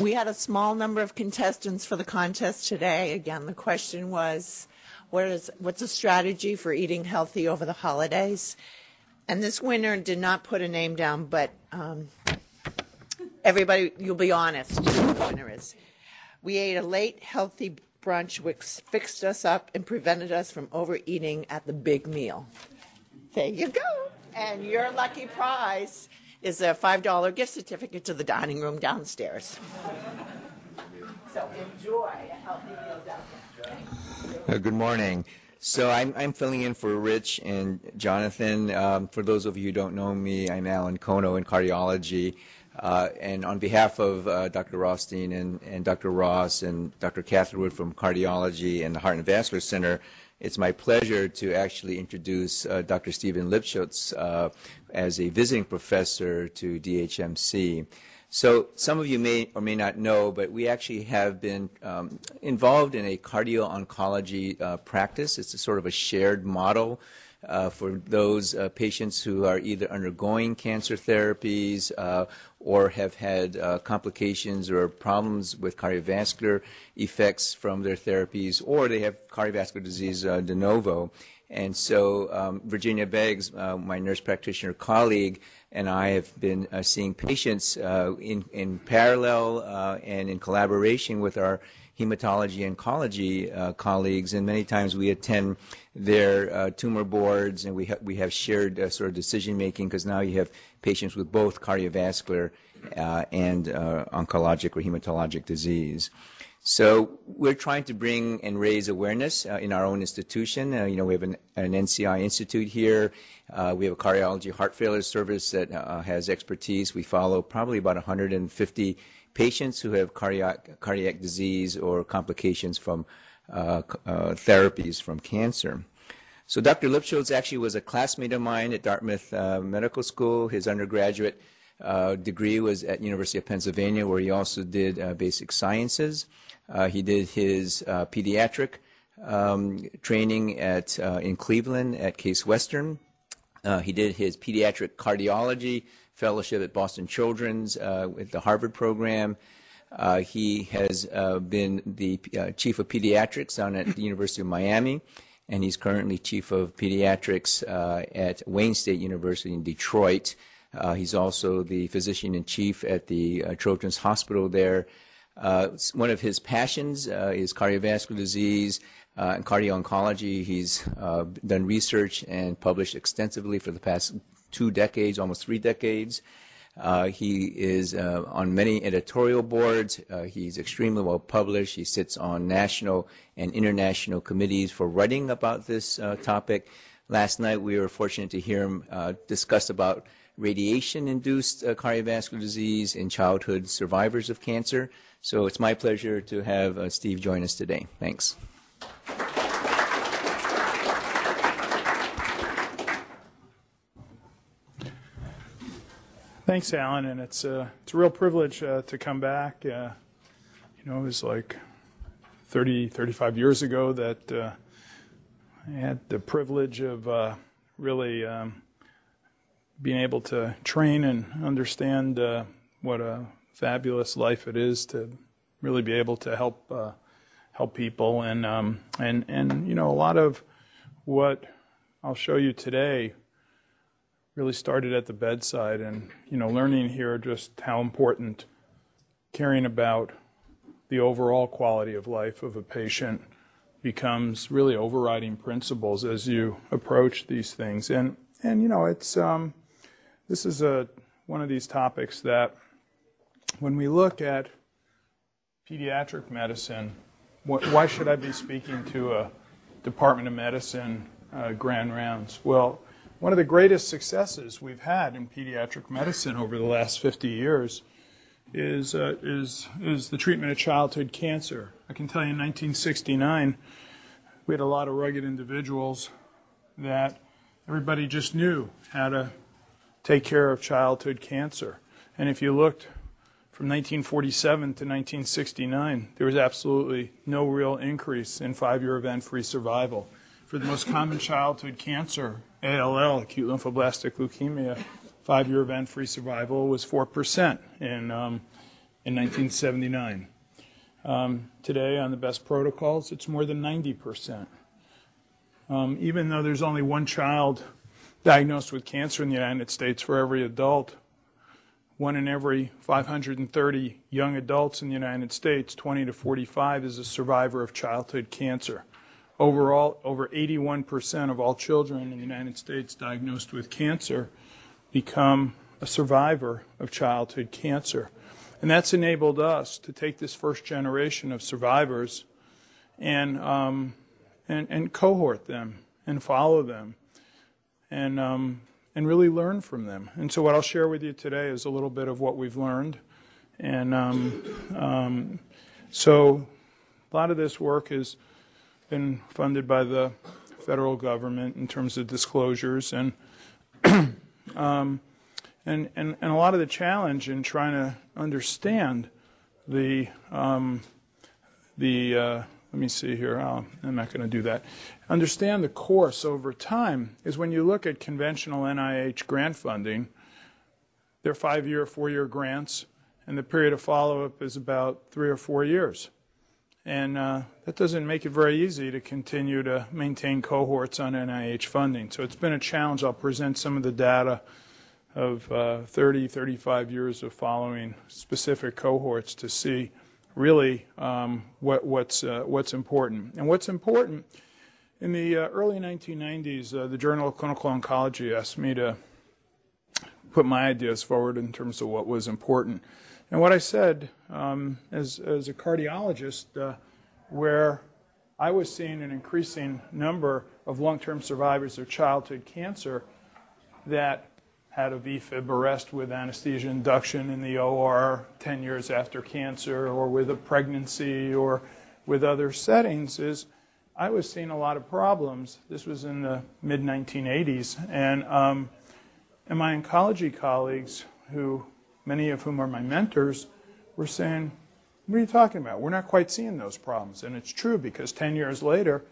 We had a small number of contestants for the contest today. Again, the question was, what is, what's a strategy for eating healthy over the holidays? And this winner did not put a name down, but um, everybody, you'll be honest, the winner is. We ate a late, healthy brunch which fixed us up and prevented us from overeating at the big meal. There you go. And your lucky prize is a $5 gift certificate to the dining room downstairs. So enjoy a healthy meal down there. Uh, good morning. So I'm, I'm filling in for Rich and Jonathan. Um, for those of you who don't know me, I'm Alan Kono in cardiology. Uh, and on behalf of uh, Dr. Rothstein and, and Dr. Ross and Dr. Catherwood from Cardiology and the Heart and Vascular Center, it's my pleasure to actually introduce uh, Dr. Steven Lipshultz uh, as a visiting professor to DHMC. So some of you may or may not know, but we actually have been um, involved in a cardio-oncology uh, practice. It's a sort of a shared model uh, for those uh, patients who are either undergoing cancer therapies uh, or have had uh, complications or problems with cardiovascular effects from their therapies, or they have cardiovascular disease uh, de novo. And so um, Virginia Beggs, uh, my nurse practitioner colleague, and I have been uh, seeing patients uh, in, in parallel uh, and in collaboration with our hematology oncology uh, colleagues, and many times we attend their uh, tumor boards, and we ha- we have shared uh, sort of decision making because now you have patients with both cardiovascular uh, and uh, oncologic or hematologic disease. So we're trying to bring and raise awareness uh, in our own institution. you know, we have an, an NCI institute here. we have a cardiology heart failure service that has expertise. We follow probably about 150 patients who have cardiac, cardiac disease or complications from uh, uh, therapies from cancer. So Dr. Lipshultz actually was a classmate of mine at Dartmouth uh, Medical School. His undergraduate uh, degree was at University of Pennsylvania, where he also did uh, basic sciences. Uh, he did his pediatric um, training at in Cleveland at Case Western. he did his pediatric cardiology fellowship at Boston Children's uh, with the Harvard program. Uh, he has uh, been the uh, chief of pediatrics down at the University of Miami, and he's currently chief of pediatrics uh, at Wayne State University in Detroit. Uh, he's also the physician in chief at the Children's Hospital there. one of his passions is cardiovascular disease. Uh, in cardio oncology, he's done research and published extensively for the past two decades, almost three decades. Uh, he is uh, on many editorial boards. Uh, he's extremely well published. He sits on national and international committees for writing about this uh, topic. Last night, we were fortunate to hear him uh, discuss about radiation-induced uh, cardiovascular disease in childhood survivors of cancer. So it's my pleasure to have Steve join us today. Thanks. Thanks, Alan, and it's a uh, it's a real privilege uh, to come back. Uh, you know, it was like 30, 35 years ago that uh, I had the privilege of uh, really um, being able to train and understand uh, what a fabulous life it is to really be able to help help people, and um, and and you know, a lot of what I'll show you today really started at the bedside and you know learning here just how important caring about the overall quality of life of a patient becomes really overriding principles as you approach these things. And and you know it's um, this is a one of these topics that when we look at pediatric medicine wh- why should I be speaking to a Department of Medicine uh, grand rounds? Well one of the greatest successes we've had in pediatric medicine over the last 50 years is, uh, is, is the treatment of childhood cancer. I can tell you in 1969, we had a lot of rugged individuals that everybody just knew how to take care of childhood cancer. And if you looked from 1947 to 1969, there was absolutely no real increase in five-year event-free survival. For the most common childhood cancer, ALL, acute lymphoblastic leukemia, five-year event-free survival was 4% in, um, in 1979. Um, today, on the best protocols, it's more than 90%. Um, even though there's only one child diagnosed with cancer in the United States for every adult, one in every 530 young adults in the United States, 20 to 45, is a survivor of childhood cancer. Overall, over 81% of all children in the United States diagnosed with cancer become a survivor of childhood cancer. And that's enabled us to take this first generation of survivors and, um, and, and cohort them and follow them and um, and really learn from them. And so, what I'll share with you today is a little bit of what we've learned. And um, um, so, a lot of this work has been funded by the federal government in terms of disclosures and. Um, and, and, and a lot of the challenge in trying to understand the, um, the uh, let me see here, oh, I'm not going to do that. Understand the course over time is when you look at conventional NIH grant funding, they're five year, four year grants, and the period of follow up is about three or four years. And uh, that doesn't make it very easy to continue to maintain cohorts on NIH funding. So it's been a challenge. I'll present some of the data of uh, 30, 35 years of following specific cohorts to see really um, what, what's, uh, what's important. And what's important, in the uh, early 1990s, uh, the Journal of Clinical Oncology asked me to put my ideas forward in terms of what was important. And what I said um, as, as a cardiologist, uh, where I was seeing an increasing number of long term survivors of childhood cancer that had a VFib arrest with anesthesia induction in the OR 10 years after cancer or with a pregnancy or with other settings is I was seeing a lot of problems. This was in the mid 1980s. And, um, and my oncology colleagues, who many of whom are my mentors, were saying, What are you talking about? We're not quite seeing those problems. And it's true because 10 years later,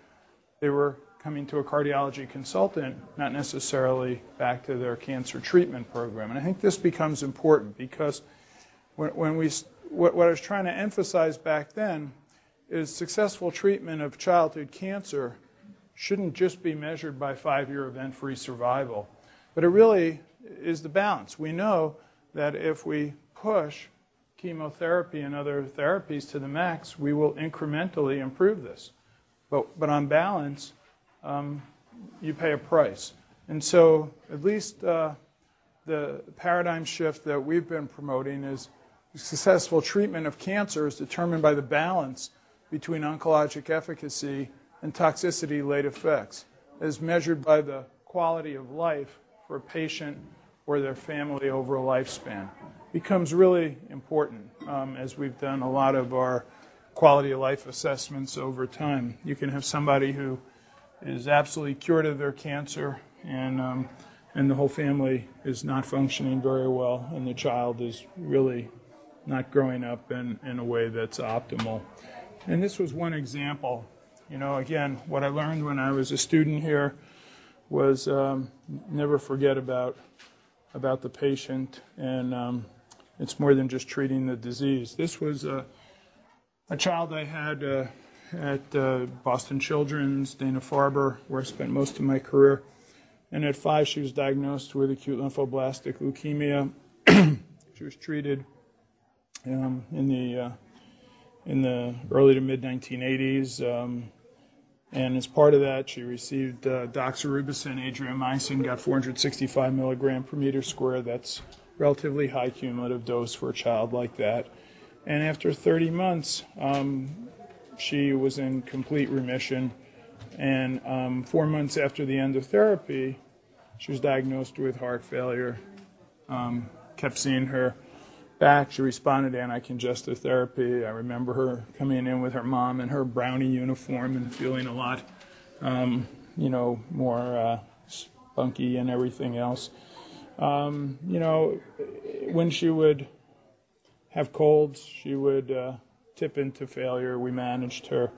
they were coming to a cardiology consultant, not necessarily back to their cancer treatment program. And I think this becomes important because when, when we, what, what I was trying to emphasize back then is successful treatment of childhood cancer shouldn't just be measured by five year event free survival, but it really is the balance. We know that if we push chemotherapy and other therapies to the max, we will incrementally improve this. But, but on balance, um, you pay a price. And so, at least uh, the paradigm shift that we've been promoting is successful treatment of cancer is determined by the balance between oncologic efficacy and toxicity late effects, as measured by the quality of life for a patient or their family over a lifespan. Becomes really important um, as we've done a lot of our quality of life assessments over time. You can have somebody who is absolutely cured of their cancer, and um, and the whole family is not functioning very well, and the child is really not growing up in, in a way that's optimal. And this was one example. You know, again, what I learned when I was a student here was um, never forget about about the patient, and um, it's more than just treating the disease. This was a, a child I had. Uh, at uh, Boston Children's, Dana Farber, where I spent most of my career. And at five, she was diagnosed with acute lymphoblastic leukemia. she was treated um, in the uh, in the early to mid 1980s. Um, and as part of that, she received uh, doxorubicin, adriamycin, got 465 milligram per meter square. That's relatively high cumulative dose for a child like that. And after 30 months, um, she was in complete remission. And um, four months after the end of therapy, she was diagnosed with heart failure. Um, kept seeing her back. She responded to anti-congestive therapy. I remember her coming in with her mom in her brownie uniform and feeling a lot, um, you know, more uh, spunky and everything else. Um, you know, when she would have colds. She would uh, tip into failure. We managed her.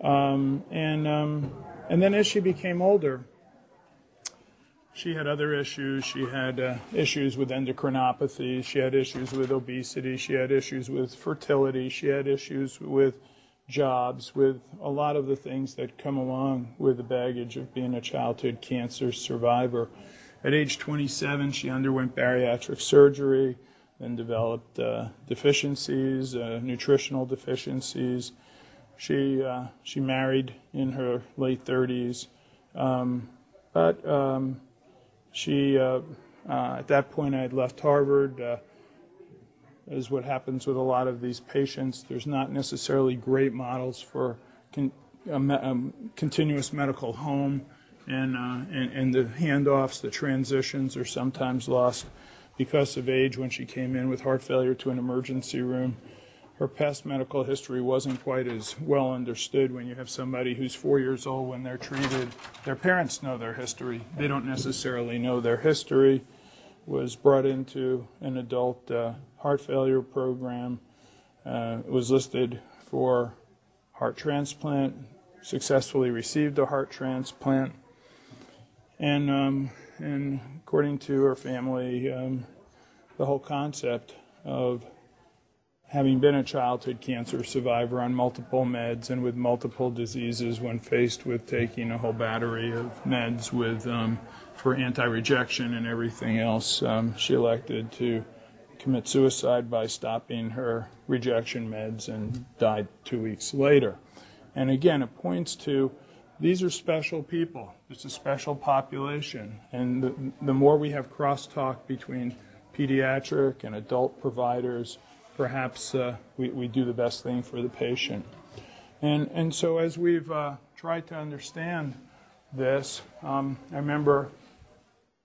Um, and, um, and then as she became older, she had other issues. She had uh, issues with endocrinopathy. She had issues with obesity. She had issues with fertility. She had issues with jobs, with a lot of the things that come along with the baggage of being a childhood cancer survivor. At age 27, she underwent bariatric surgery, then developed uh, deficiencies, uh, nutritional deficiencies. She, uh, she married in her late 30s, um, but um, she, uh, uh, at that point, I had left Harvard. Uh, as what happens with a lot of these patients, there's not necessarily great models for con- a me- um, continuous medical home, and, uh, and and the handoffs, the transitions are sometimes lost because of age. When she came in with heart failure to an emergency room, her past medical history wasn't quite as well understood when you have somebody who's four years old when they're treated. Their parents know their history. They don't necessarily know their history. Was brought into an adult uh, heart failure program. Uh, was listed for heart transplant. Successfully received a heart transplant. And um, and according to her family, um, the whole concept of having been a childhood cancer survivor on multiple meds and with multiple diseases when faced with taking a whole battery of meds with um, for anti-rejection and everything else um, she elected to commit suicide by stopping her rejection meds and died two weeks later. And again it points to these are special people. It's a special population. And the, the more we have crosstalk between pediatric and adult providers perhaps uh, we, we do the best thing for the patient. And, and so as we've uh, tried to understand this, um, I remember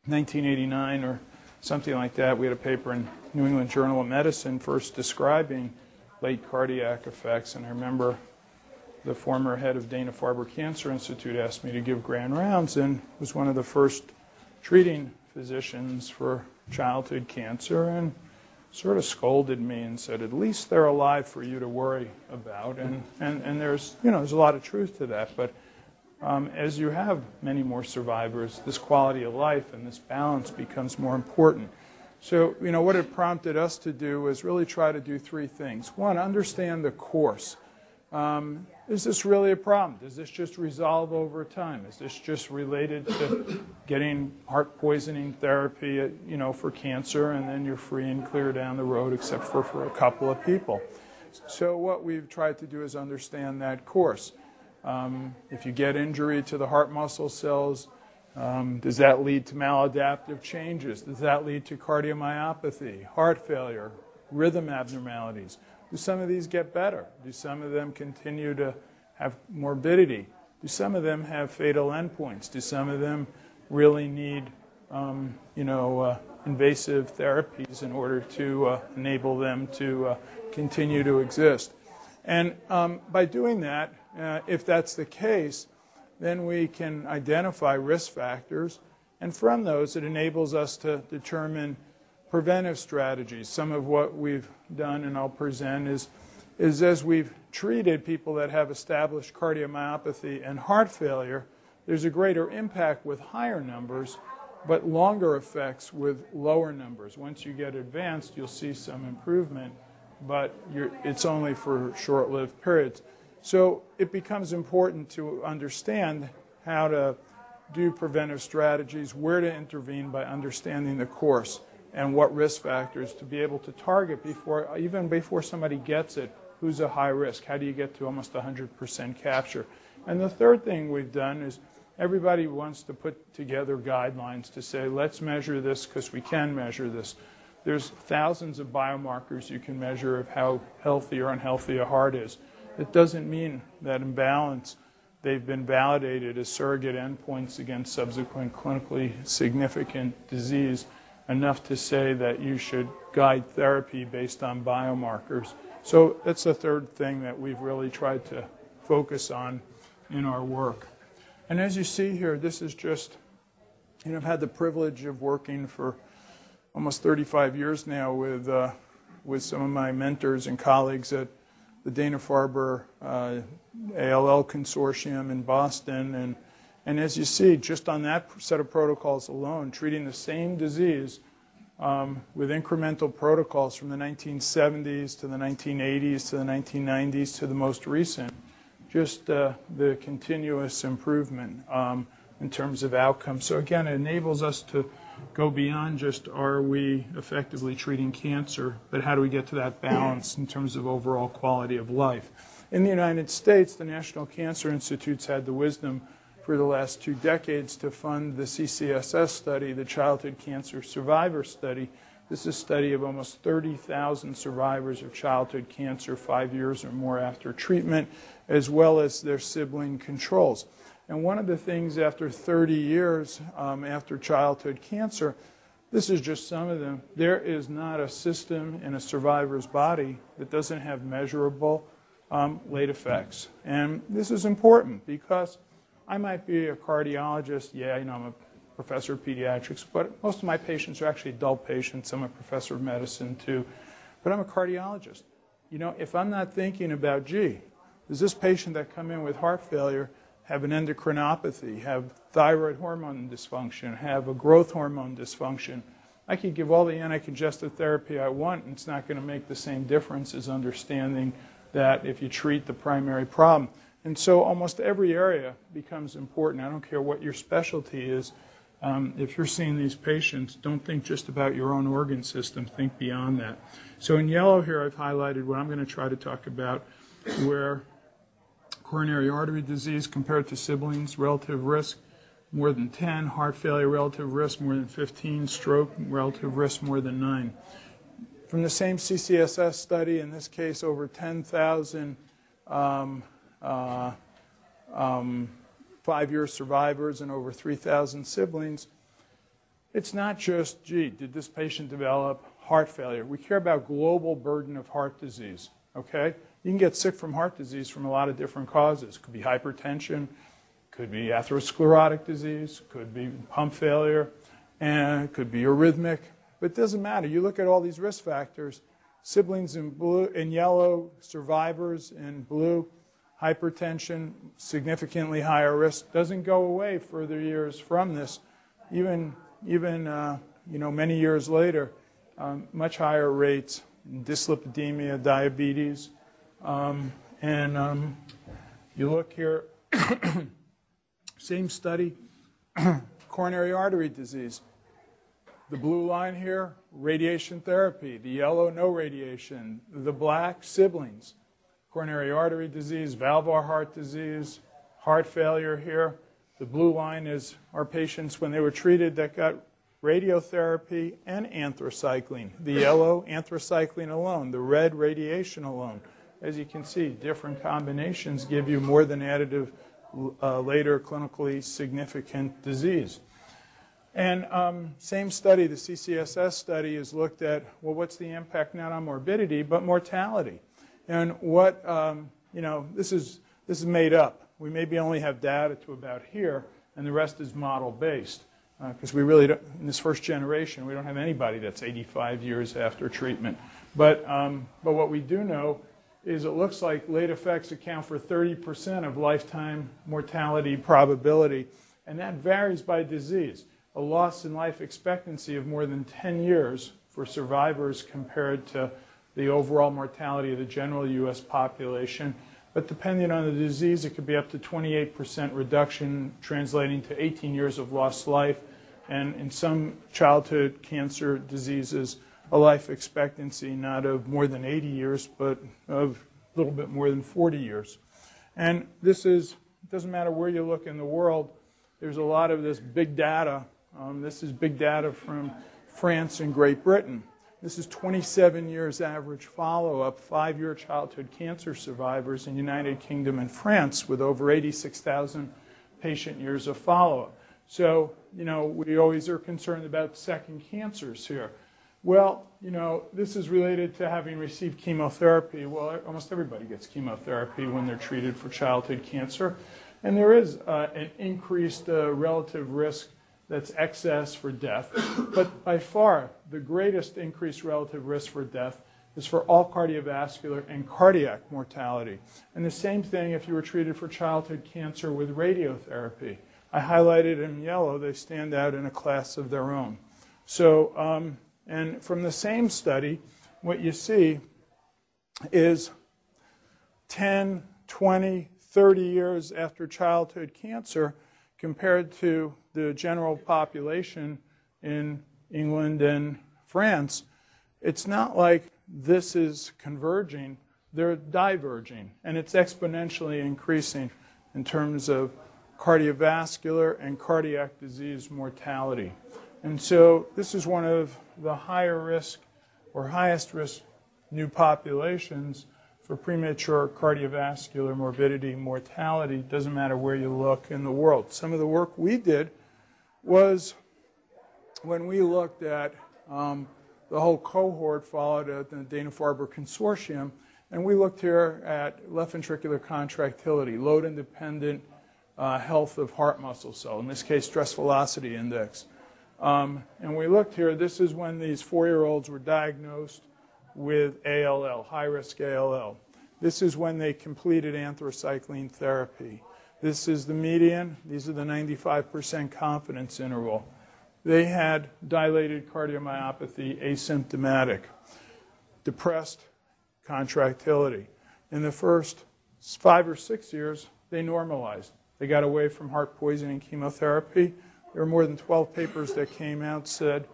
1989 or something like that, we had a paper in New England Journal of Medicine first describing late cardiac effects, and I remember the former head of Dana-Farber Cancer Institute asked me to give grand rounds and was one of the first treating physicians for childhood cancer and sort of scolded me and said, at least they're alive for you to worry about. And, and, and there's, you know, there's a lot of truth to that. But um, as you have many more survivors, this quality of life and this balance becomes more important. So, you know, what it prompted us to do was really try to do three things. One, understand the course. Um, is this really a problem? Does this just resolve over time? Is this just related to getting heart poisoning therapy, you know, for cancer, and then you're free and clear down the road, except for for a couple of people? So what we've tried to do is understand that course. Um, if you get injury to the heart muscle cells, um, does that lead to maladaptive changes? Does that lead to cardiomyopathy, heart failure, rhythm abnormalities? Do some of these get better? Do some of them continue to have morbidity? Do some of them have fatal endpoints? Do some of them really need, um, you know, uh, invasive therapies in order to uh, enable them to uh, continue to exist? And um, by doing that, uh, if that's the case, then we can identify risk factors, and from those, it enables us to determine preventive strategies. Some of what we've done and I'll present is, is as we've treated people that have established cardiomyopathy and heart failure, there's a greater impact with higher numbers, but longer effects with lower numbers. Once you get advanced, you'll see some improvement, but it's only for short lived periods. So it becomes important to understand how to do preventive strategies, where to intervene by understanding the course and what risk factors to be able to target before, even before somebody gets it, who's a high risk? How do you get to almost 100% capture? And the third thing we've done is everybody wants to put together guidelines to say, let's measure this because we can measure this. There's thousands of biomarkers you can measure of how healthy or unhealthy a heart is. It doesn't mean that in balance they've been validated as surrogate endpoints against subsequent clinically significant disease enough to say that you should guide therapy based on biomarkers. So that's the third thing that we've really tried to focus on in our work. And as you see here, this is just, you know, I've had the privilege of working for almost 35 years now with uh, with some of my mentors and colleagues at the Dana-Farber uh, ALL Consortium in Boston. And, and as you see, just on that set of protocols alone, treating the same disease um, with incremental protocols from the 1970s to the 1980s to the 1990s to the most recent, just uh, the continuous improvement um, in terms of outcomes. So again, it enables us to go beyond just are we effectively treating cancer, but how do we get to that balance in terms of overall quality of life? In the United States, the National Cancer Institute's had the wisdom for the last two decades to fund the CCSS study, the Childhood Cancer Survivor Study. This is a study of almost 30,000 survivors of childhood cancer five years or more after treatment, as well as their sibling controls. And one of the things after 30 years um, after childhood cancer, this is just some of them, there is not a system in a survivor's body that doesn't have measurable um, late effects. And this is important because I might be a cardiologist, yeah, you know, I'm a professor of pediatrics, but most of my patients are actually adult patients. I'm a professor of medicine too, but I'm a cardiologist. You know, if I'm not thinking about, gee, does this patient that come in with heart failure have an endocrinopathy, have thyroid hormone dysfunction, have a growth hormone dysfunction. I could give all the anticongestive therapy I want, and it's not going to make the same difference as understanding that if you treat the primary problem. And so almost every area becomes important. I don't care what your specialty is. Um, if you're seeing these patients, don't think just about your own organ system, think beyond that. So in yellow here, I've highlighted what I'm going to try to talk about, where coronary artery disease compared to siblings, relative risk more than 10, heart failure, relative risk more than 15, stroke, relative risk more than 9. From the same CCSS study, in this case over 10,000 um, uh, um, five year survivors and over 3,000 siblings, it's not just, gee, did this patient develop heart failure? We care about global burden of heart disease, okay? You can get sick from heart disease from a lot of different causes. Could be hypertension, could be atherosclerotic disease, could be pump failure, and could be arrhythmic. But it doesn't matter. You look at all these risk factors. Siblings in blue, in yellow, survivors in blue, hypertension, significantly higher risk, doesn't go away further years from this. Even, even uh, you know, many years later, um, much higher rates in dyslipidemia, diabetes, um, and um, you look here, same study, coronary artery disease. The blue line here, radiation therapy. The yellow, no radiation. The black, siblings. Coronary artery disease, valvular heart disease, heart failure here. The blue line is our patients when they were treated that got radiotherapy and anthracycline. The yellow, anthracycline alone. The red, radiation alone as you can see, different combinations give you more than additive uh, later clinically significant disease. And um, same study, the CCSS study, has looked at, well, what's the impact not on morbidity, but mortality? And what, um, you know, this is, this is made up. We maybe only have data to about here, and the rest is model-based. Because uh, we really don't, in this first generation, we don't have anybody that's 85 years after treatment. But, um, but what we do know is it looks like late effects account for 30% of lifetime mortality probability, and that varies by disease. A loss in life expectancy of more than 10 years for survivors compared to the overall mortality of the general U.S. population. But depending on the disease, it could be up to 28% reduction, translating to 18 years of lost life. And in some childhood cancer diseases, a life expectancy not of more than 80 years, but of a little bit more than 40 years. And this is, it doesn't matter where you look in the world, there's a lot of this big data. Um, this is big data from France and Great Britain. This is 27 years average follow up, five year childhood cancer survivors in United Kingdom and France with over 86,000 patient years of follow up. So, you know, we always are concerned about second cancers here. Well, you know, this is related to having received chemotherapy. Well, almost everybody gets chemotherapy when they're treated for childhood cancer. And there is uh, an increased uh, relative risk that's excess for death. But by far, the greatest increased relative risk for death is for all cardiovascular and cardiac mortality. And the same thing if you were treated for childhood cancer with radiotherapy. I highlighted in yellow, they stand out in a class of their own. So, um, and from the same study, what you see is 10, 20, 30 years after childhood cancer compared to the general population in England and France, it's not like this is converging, they're diverging, and it's exponentially increasing in terms of cardiovascular and cardiac disease mortality. And so this is one of the higher risk or highest risk new populations for premature cardiovascular morbidity, mortality, doesn't matter where you look in the world. Some of the work we did was when we looked at um, the whole cohort followed at the Dana-Farber Consortium, and we looked here at left ventricular contractility, load-independent uh, health of heart muscle cell, in this case, stress velocity index. Um, and we looked here, this is when these four-year-olds were diagnosed with ALL, high-risk ALL. This is when they completed anthracycline therapy. This is the median. These are the 95% confidence interval. They had dilated cardiomyopathy, asymptomatic, depressed contractility. In the first five or six years, they normalized. They got away from heart poisoning chemotherapy. There were more than 12 papers that came out said,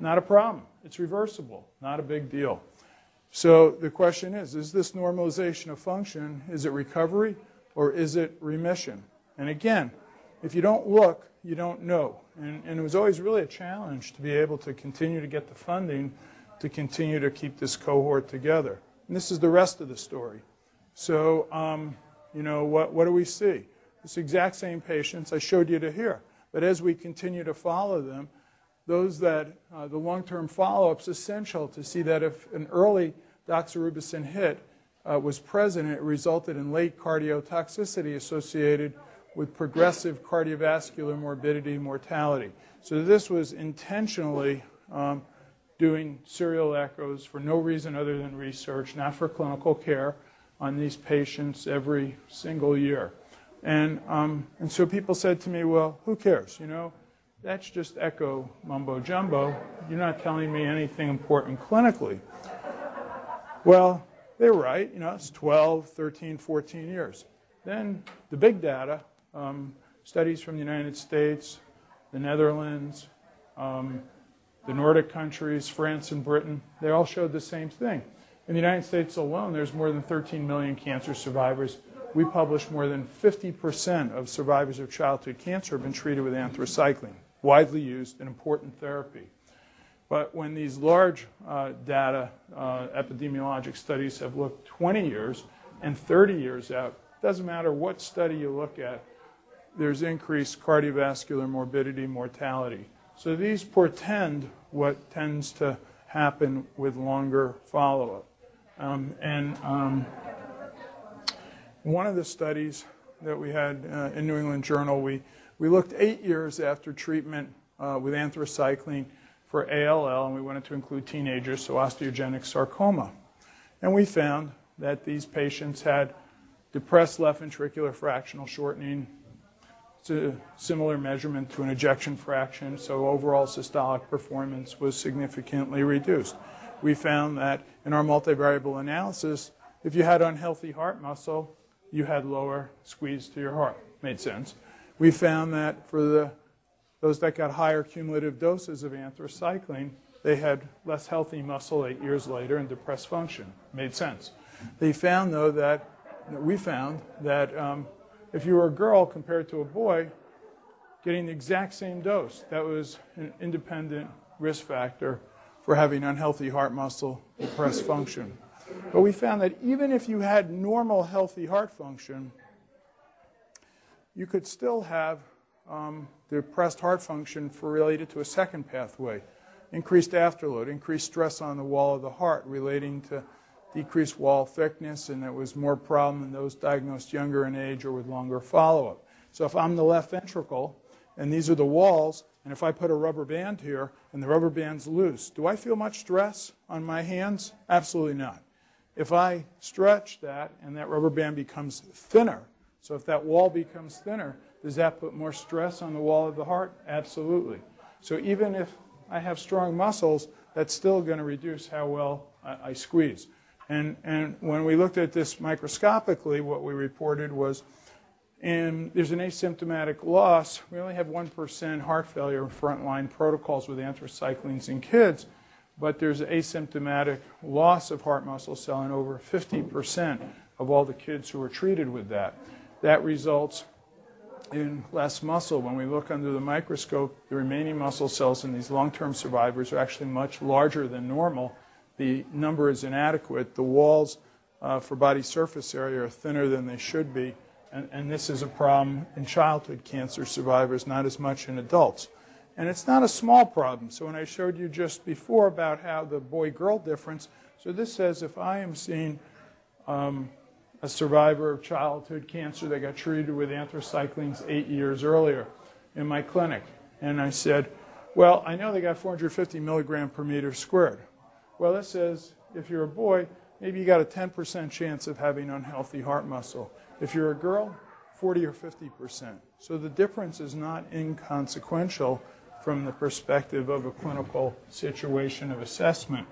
not a problem. It's reversible. Not a big deal. So the question is, is this normalization of function, is it recovery or is it remission? And again, if you don't look, you don't know. And, and, it was always really a challenge to be able to continue to get the funding to continue to keep this cohort together. And this is the rest of the story. So, um, you know, what, what do we see? This exact same patients I showed you to here. But as we continue to follow them, those that uh, the long-term follow-up is essential to see that if an early doxorubicin hit uh, was present, it resulted in late cardiotoxicity associated with progressive cardiovascular morbidity and mortality. So this was intentionally um, doing serial echoes for no reason other than research, not for clinical care, on these patients every single year. And, um, and so people said to me, well, who cares? You know, that's just echo mumbo jumbo. You're not telling me anything important clinically. Well, they were right. You know, it's 12, 13, 14 years. Then the big data, um, studies from the United States, the Netherlands, um, the Nordic countries, France and Britain, they all showed the same thing. In the United States alone, there's more than 13 million cancer survivors. We publish more than 50% of survivors of childhood cancer have been treated with anthracycline, widely used and important therapy. But when these large uh, data uh, epidemiologic studies have looked 20 years and 30 years out, doesn't matter what study you look at, there's increased cardiovascular morbidity, mortality. So these portend what tends to happen with longer follow-up. Um, and um, one of the studies that we had uh, in New England Journal, we, we looked eight years after treatment uh, with anthracycline for ALL, and we wanted to include teenagers, so osteogenic sarcoma. And we found that these patients had depressed left ventricular fractional shortening. A similar measurement to an ejection fraction, so overall systolic performance was significantly reduced. We found that in our multivariable analysis, if you had unhealthy heart muscle, you had lower squeeze to your heart. Made sense. We found that for the those that got higher cumulative doses of anthracycline, they had less healthy muscle eight years later and depressed function. Made sense. They found, though, that we found that um, if you were a girl compared to a boy, getting the exact same dose, that was an independent risk factor for having unhealthy heart muscle, depressed function. But we found that even if you had normal, healthy heart function, you could still have um, depressed heart function for related to a second pathway. Increased afterload, increased stress on the wall of the heart relating to decreased wall thickness, and it was more problem in those diagnosed younger in age or with longer follow-up. So if I'm the left ventricle and these are the walls, and if I put a rubber band here and the rubber band's loose, do I feel much stress on my hands? Absolutely not. If I stretch that and that rubber band becomes thinner, so if that wall becomes thinner, does that put more stress on the wall of the heart? Absolutely. So even if I have strong muscles, that's still going to reduce how well I, I squeeze. And, and when we looked at this microscopically, what we reported was and there's an asymptomatic loss. We only have 1% heart failure in frontline protocols with anthracyclines in kids, but there's asymptomatic loss of heart muscle cell in over 50% of all the kids who are treated with that. That results in less muscle. When we look under the microscope, the remaining muscle cells in these long term survivors are actually much larger than normal. The number is inadequate. The walls uh, for body surface area are thinner than they should be and, and this is a problem in childhood cancer survivors, not as much in adults. And it's not a small problem. So when I showed you just before about how the boy-girl difference, so this says if I am seeing um, a survivor of childhood cancer that got treated with anthracyclines eight years earlier in my clinic, and I said, well, I know they got 450 milligram per meter squared. Well, this says if you're a boy, maybe you got a 10% chance of having unhealthy heart muscle. If you're a girl, 40 or 50 percent. So the difference is not inconsequential from the perspective of a clinical situation of assessment.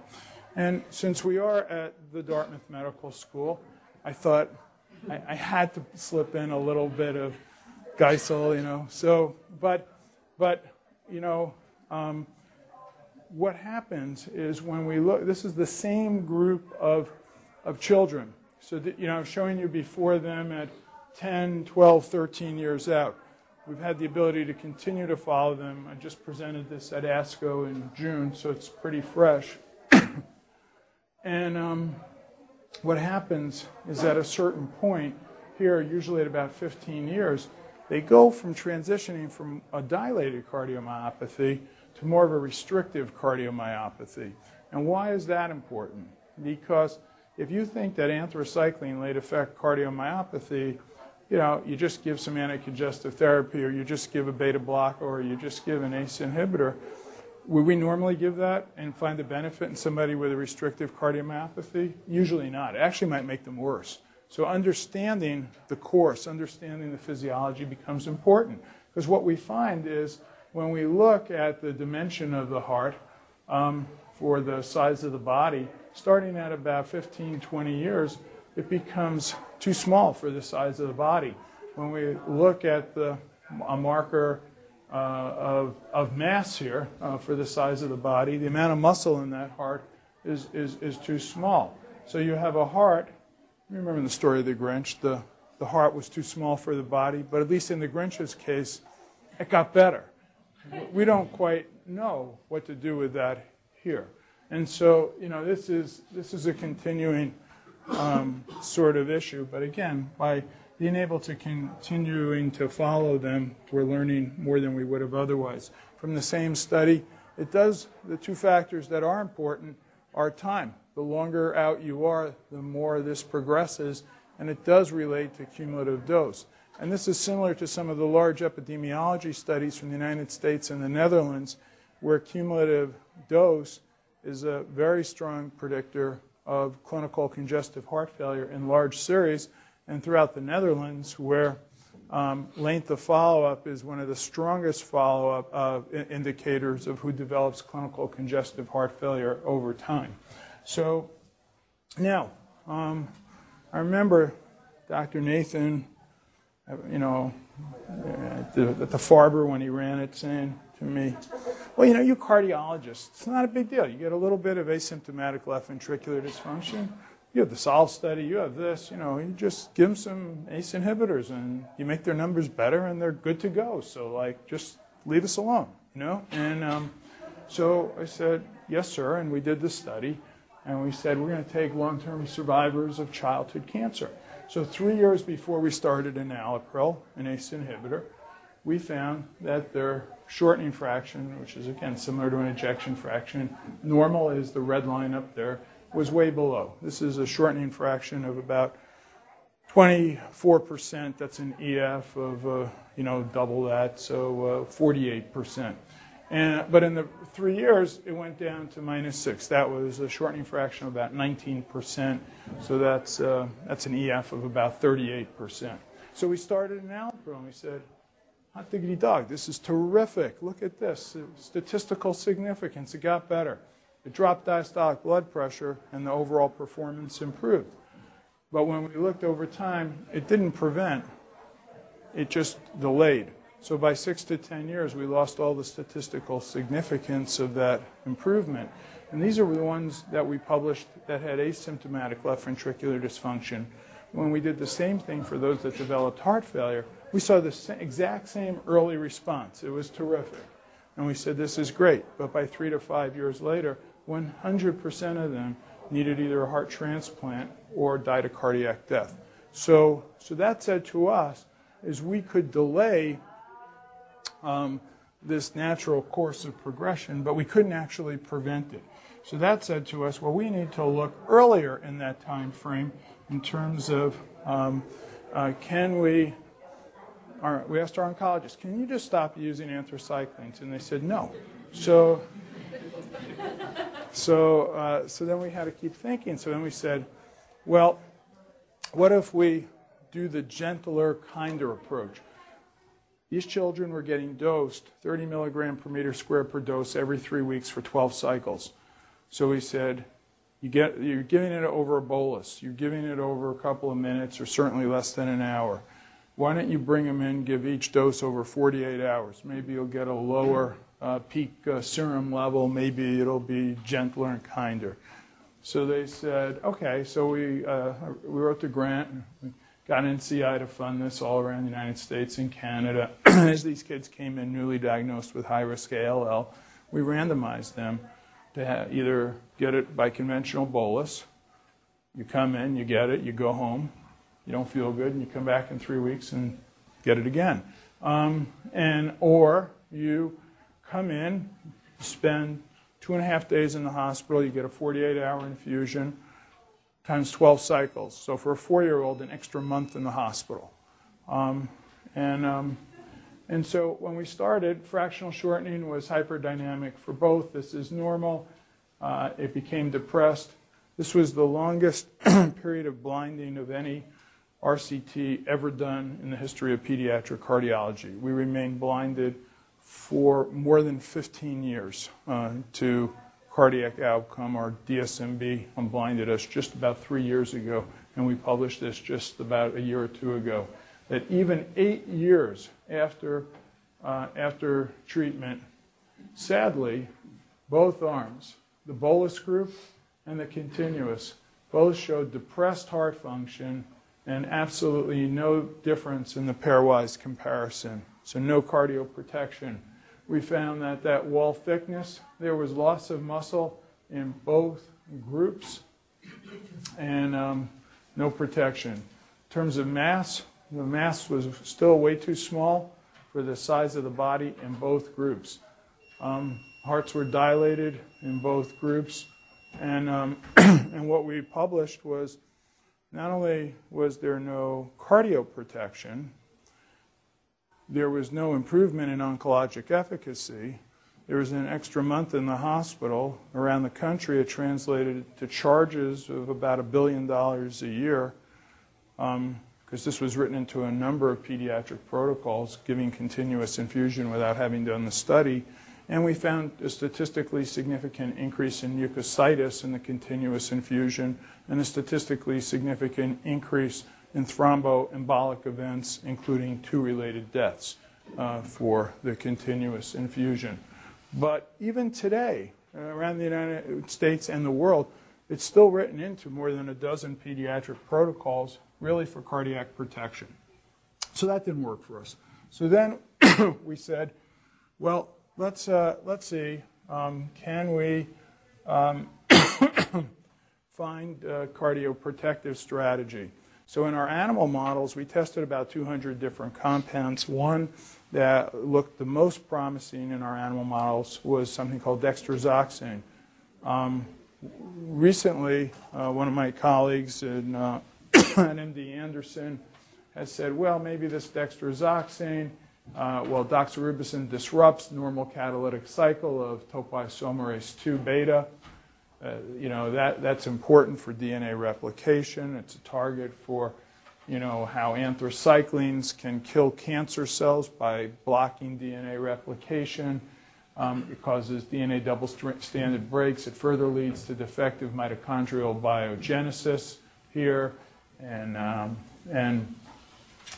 And since we are at the Dartmouth Medical School, I thought I, I had to slip in a little bit of Geisel, you know. So, but, but, you know, um, what happens is when we look, this is the same group of, of children so, that, you know, I'm showing you before them at 10, 12, 13 years out. We've had the ability to continue to follow them. I just presented this at ASCO in June, so it's pretty fresh. and um, what happens is at a certain point, here, usually at about 15 years, they go from transitioning from a dilated cardiomyopathy to more of a restrictive cardiomyopathy. And why is that important? Because if you think that anthracycline might affect cardiomyopathy, you know, you just give some anticongestive therapy or you just give a beta blocker or you just give an ACE inhibitor. Would we normally give that and find the benefit in somebody with a restrictive cardiomyopathy? Usually not. It actually might make them worse. So understanding the course, understanding the physiology becomes important. Because what we find is when we look at the dimension of the heart um, for the size of the body, starting at about 15, 20 years, it becomes too small for the size of the body. When we look at the, a marker uh, of, of mass here uh, for the size of the body, the amount of muscle in that heart is, is, is too small. So you have a heart, remember in the story of the Grinch, the, the heart was too small for the body, but at least in the Grinch's case, it got better. We don't quite know what to do with that here. And so, you know, this is, this is a continuing um, sort of issue. But again, by being able to continuing to follow them, we're learning more than we would have otherwise. From the same study, it does, the two factors that are important are time. The longer out you are, the more this progresses, and it does relate to cumulative dose. And this is similar to some of the large epidemiology studies from the United States and the Netherlands, where cumulative dose is a very strong predictor of clinical congestive heart failure in large series. And throughout the Netherlands, where um, length of follow-up is one of the strongest follow-up uh, indicators of who develops clinical congestive heart failure over time. So now, um, I remember Dr. Nathan, you know, at the, the Farber when he ran it, saying, to me, well, you know, you cardiologists, it's not a big deal. You get a little bit of asymptomatic left ventricular dysfunction. You have the SOLVD study, you have this, you know, you just give them some ACE inhibitors and you make their numbers better and they're good to go. So, like, just leave us alone, you know? And um, so I said, yes, sir. And we did the study and we said, we're going to take long term survivors of childhood cancer. So, three years before we started an enalapril, an ACE inhibitor, we found that their shortening fraction, which is again similar to an ejection fraction, normal is the red line up there, was way below. This is a shortening fraction of about 24%, that's an EF of, uh, you know, double that, so uh, 48%. And, but in the three years, it went down to minus six. That was a shortening fraction of about 19%. So that's, uh, that's an EF of about 38%. So we started enalapril and we said, hot diggity dog, this is terrific. Look at this. Statistical significance. It got better. It dropped diastolic blood pressure and the overall performance improved. But when we looked over time, it didn't prevent, it just delayed. So by six to 10 years, we lost all the statistical significance of that improvement. And these are the ones that we published that had asymptomatic left ventricular dysfunction. When we did the same thing for those that developed heart failure, we saw the sa- exact same early response. It was terrific. And we said, this is great. But by three to five years later, 100% of them needed either a heart transplant or died of cardiac death. So, so that said to us is we could delay um, this natural course of progression, but we couldn't actually prevent it. So that said to us, well, we need to look earlier in that time frame in terms of um, uh, can we. Our, we asked our oncologist, can you just stop using anthracyclines? And they said no. So, so, uh, so then we had to keep thinking. So then we said, well, what if we do the gentler, kinder approach? These children were getting dosed 30 milligram per meter squared per dose every three weeks for 12 cycles. So we said, you get, you're giving it over a bolus. You're giving it over a couple of minutes or certainly less than an hour. Why don't you bring them in, give each dose over 48 hours? Maybe you'll get a lower uh, peak uh, serum level. Maybe it'll be gentler and kinder. So they said, okay. So we, uh, we wrote the grant. Got NCI to fund this all around the United States and Canada. As these kids came in newly diagnosed with high risk ALL, we randomized them to either get it by conventional bolus. You come in, you get it, you go home, you don't feel good, and you come back in three weeks and get it again. Um, and or you come in, spend two and a half days in the hospital, you get a 48-hour infusion times 12 cycles. So for a four-year-old, an extra month in the hospital. Um, and um, and so when we started, fractional shortening was hyperdynamic for both. This is normal. Uh, it became depressed. This was the longest period of blinding of any RCT ever done in the history of pediatric cardiology. We remained blinded for more than 15 years uh, to cardiac outcome. Our DSMB unblinded us just about three years ago, and we published this just about a year or two ago. That even eight years after, uh, after treatment, sadly, both arms, the bolus group and the continuous, both showed depressed heart function and absolutely no difference in the pairwise comparison. So no cardioprotection. We found that that wall thickness, there was loss of muscle in both groups and um, no protection. In terms of mass, the mass was still way too small for the size of the body in both groups. Um, hearts were dilated in both groups. And, um, and what we published was not only was there no cardioprotection, there was no improvement in oncologic efficacy. There was an extra month in the hospital. Around the country, it translated to charges of about a billion dollars a year, because um, this was written into a number of pediatric protocols, giving continuous infusion without having done the study. And we found a statistically significant increase in mucositis in the continuous infusion and a statistically significant increase in thromboembolic events, including two related deaths uh, for the continuous infusion. But even today, uh, around the United States and the world, it's still written into more than a dozen pediatric protocols, really for cardiac protection. So that didn't work for us. So then we said, well, let's, uh, let's see, um, can we um, find a cardioprotective strategy? So in our animal models, we tested about 200 different compounds. One that looked the most promising in our animal models was something called dexrazoxane. Um, recently, uh, one of my colleagues in, uh, at MD Anderson has said, well, maybe this dexrazoxane, uh, well, doxorubicin disrupts normal catalytic cycle of topoisomerase 2 beta. Uh, you know, that, that's important for DNA replication. It's a target for, you know, how anthracyclines can kill cancer cells by blocking DNA replication. Um, it causes DNA double stranded breaks. It further leads to defective mitochondrial biogenesis here. And, um, and,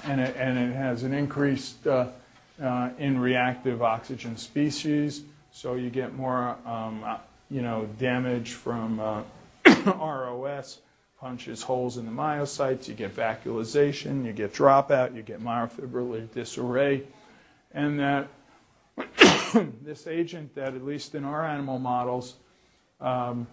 and, it, and it has an increased uh, uh, in reactive oxygen species. So you get more um, you know, damage from uh, ROS, punches holes in the myocytes, you get vacuolization, you get dropout, you get myofibrillar disarray, and that this agent that, at least in our animal models, um,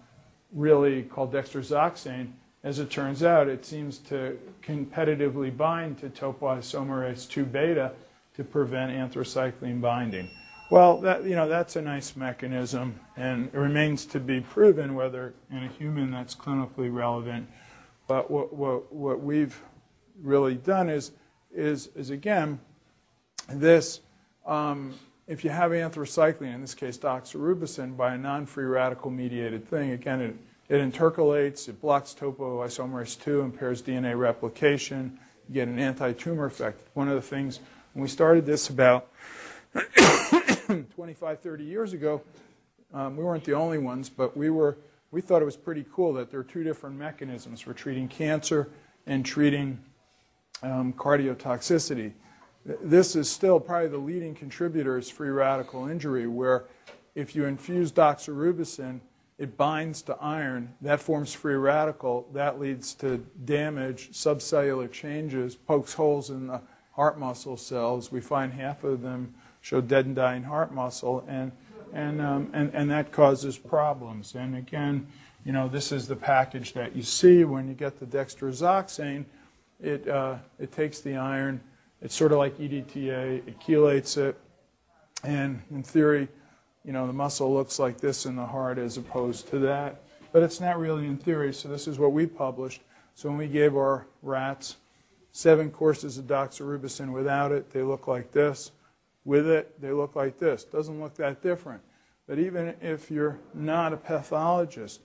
really called dexrazoxane, as it turns out, it seems to competitively bind to topoisomerase 2 beta to prevent anthracycline binding. Well, that, you know, that's a nice mechanism, and it remains to be proven whether in a human that's clinically relevant. But what, what, what we've really done is, is, is again, this, um, if you have anthracycline, in this case doxorubicin, by a non-free radical mediated thing, again, it, it intercalates, it blocks topoisomerase 2, impairs DNA replication, you get an anti-tumor effect. One of the things, when we started this about 25, 30 years ago, um, we weren't the only ones, but we were we thought it was pretty cool that there are two different mechanisms for treating cancer and treating um, cardiotoxicity. This is still probably the leading contributor is free radical injury, where if you infuse doxorubicin, it binds to iron, that forms free radical, that leads to damage, subcellular changes, pokes holes in the heart muscle cells. We find half of them show dead and dying heart muscle, and, and, um, and, and that causes problems. And again, you know, this is the package that you see when you get the dexrazoxane. It, uh, it takes the iron, it's sort of like EDTA, it chelates it, and in theory, you know, the muscle looks like this in the heart as opposed to that. But it's not really in theory, so this is what we published. So when we gave our rats seven courses of doxorubicin without it, they look like this. With it, they look like this. Doesn't look that different. But even if you're not a pathologist,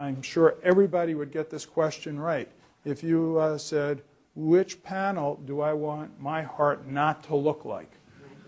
I'm sure everybody would get this question right. If you uh, said, which panel do I want my heart not to look like?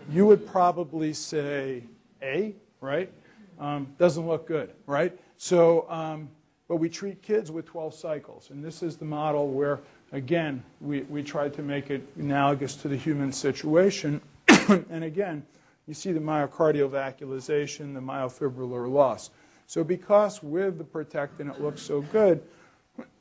You would probably say A, right? Um, doesn't look good, right? So, um, but we treat kids with 12 cycles. And this is the model where Again, we, we tried to make it analogous to the human situation. and again, you see the myocardial vacuolization, the myofibrillar loss. So because with the protectin it looks so good,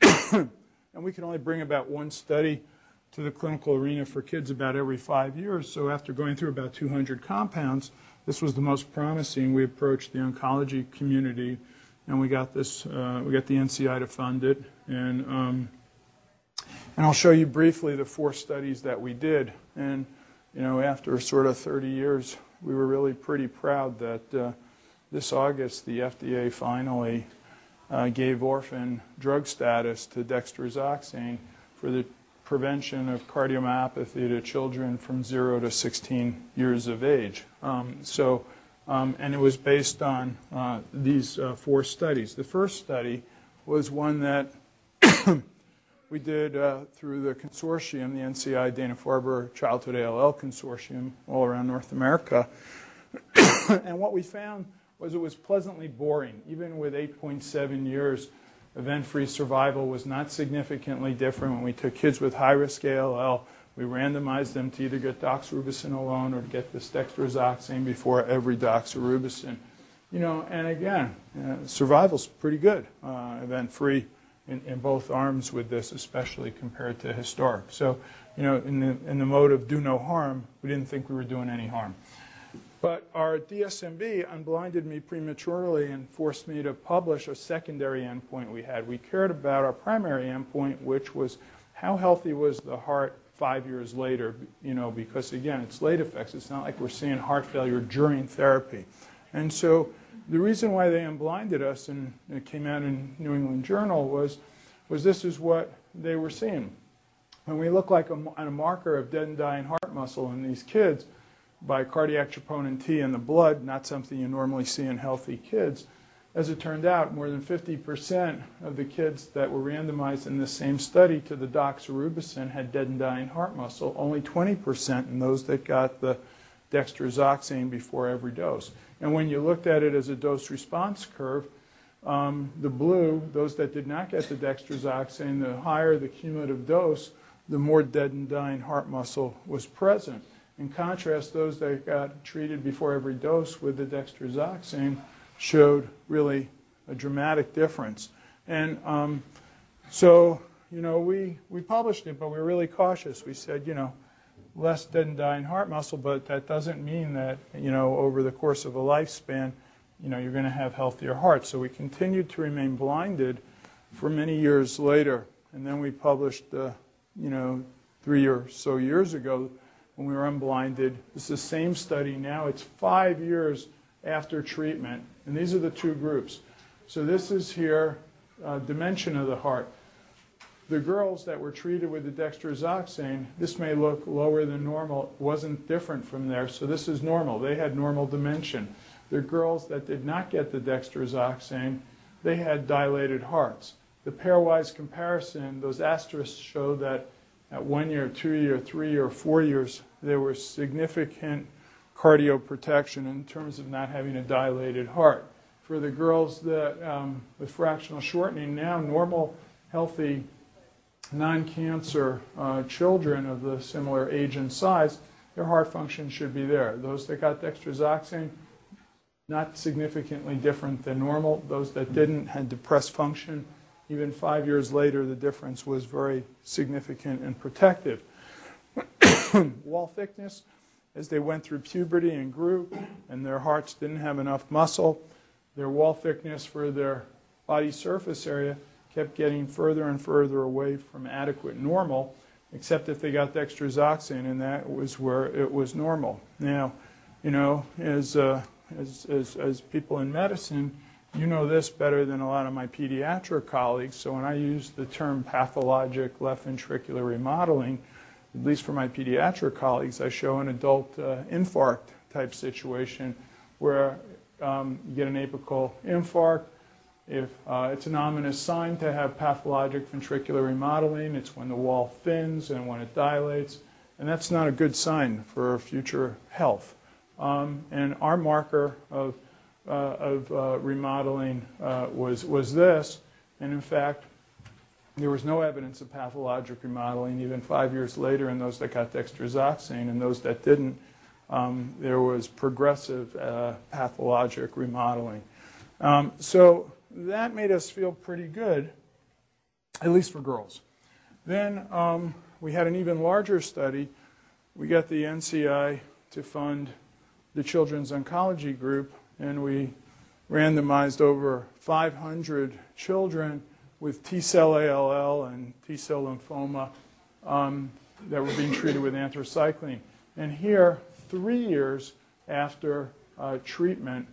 and we can only bring about one study to the clinical arena for kids about every five years. So after going through about 200 compounds, this was the most promising. We approached the oncology community, and we got this. Uh, we got the NCI to fund it, and um, and I'll show you briefly the four studies that we did. And, you know, after sort of 30 years, we were really pretty proud that uh, this August the FDA finally uh, gave orphan drug status to dexrazoxane for the prevention of cardiomyopathy to children from 0 to 16 years of age. Um, so, um, and it was based on uh, these uh, four studies. The first study was one that we did uh, through the consortium, the NCI Dana-Farber Childhood ALL Consortium all around North America. and what we found was it was pleasantly boring. Even with 8.7 years, event-free survival was not significantly different when we took kids with high-risk ALL. We randomized them to either get doxorubicin alone or to get this dexrazoxane before every doxorubicin. You know, and again, uh, survival's pretty good, uh, event-free in, in both arms with this, especially compared to historic. So, you know, in the, in the mode of do no harm, we didn't think we were doing any harm. But our DSMB unblinded me prematurely and forced me to publish a secondary endpoint we had. We cared about our primary endpoint, which was how healthy was the heart five years later, you know, because again, it's late effects. It's not like we're seeing heart failure during therapy. And so the reason why they unblinded us and it came out in New England Journal was, was this is what they were seeing. When we look like a, a marker of dead and dying heart muscle in these kids by cardiac troponin T in the blood, not something you normally see in healthy kids, as it turned out, more than 50% of the kids that were randomized in this same study to the doxorubicin had dead and dying heart muscle, only 20% in those that got the dexrazoxane before every dose. And when you looked at it as a dose response curve, um, the blue, those that did not get the dexrazoxane, the higher the cumulative dose, the more dead and dying heart muscle was present. In contrast, those that got treated before every dose with the dexrazoxane showed really a dramatic difference. And um, so, you know, we, we published it, but we were really cautious. We said, you know, less dead and dying heart muscle, but that doesn't mean that, you know, over the course of a lifespan, you know, you're going to have healthier hearts. So we continued to remain blinded for many years later. And then we published, uh, you know, three or so years ago when we were unblinded. It's the same study now. It's five years after treatment. And these are the two groups. So this is here, uh, dimension of the heart. The girls that were treated with the dexrazoxane, this may look lower than normal, wasn't different from there. So this is normal. They had normal dimension. The girls that did not get the dexrazoxane, they had dilated hearts. The pairwise comparison, those asterisks show that at one year, two year, three year, four years, there was significant cardioprotection in terms of not having a dilated heart. For the girls that um, with fractional shortening, now normal, healthy, non-cancer uh, children of the similar age and size, their heart function should be there. Those that got dexrazoxane, not significantly different than normal. Those that didn't had depressed function. Even five years later, the difference was very significant and protective. Wall thickness, as they went through puberty and grew, and their hearts didn't have enough muscle, their wall thickness for their body surface area kept getting further and further away from adequate normal, except if they got dexrazoxane, and that was where it was normal. Now, you know, as, uh, as, as, as people in medicine, you know this better than a lot of my pediatric colleagues. So when I use the term pathologic left ventricular remodeling, at least for my pediatric colleagues, I show an adult uh, infarct type situation where um, you get an apical infarct. If uh, it's an ominous sign to have pathologic ventricular remodeling, it's when the wall thins and when it dilates, and that's not a good sign for future health. Um, and our marker of, uh, of uh, remodeling uh, was, was this, and in fact, there was no evidence of pathologic remodeling even five years later in those that got dexrazoxane, and those that didn't, um, there was progressive uh, pathologic remodeling. Um, so that made us feel pretty good, at least for girls. Then um, we had an even larger study. We got the NCI to fund the Children's Oncology Group, and we randomized over 500 children with T cell ALL and T cell lymphoma um, that were being treated with anthracycline. And here, three years after uh, treatment,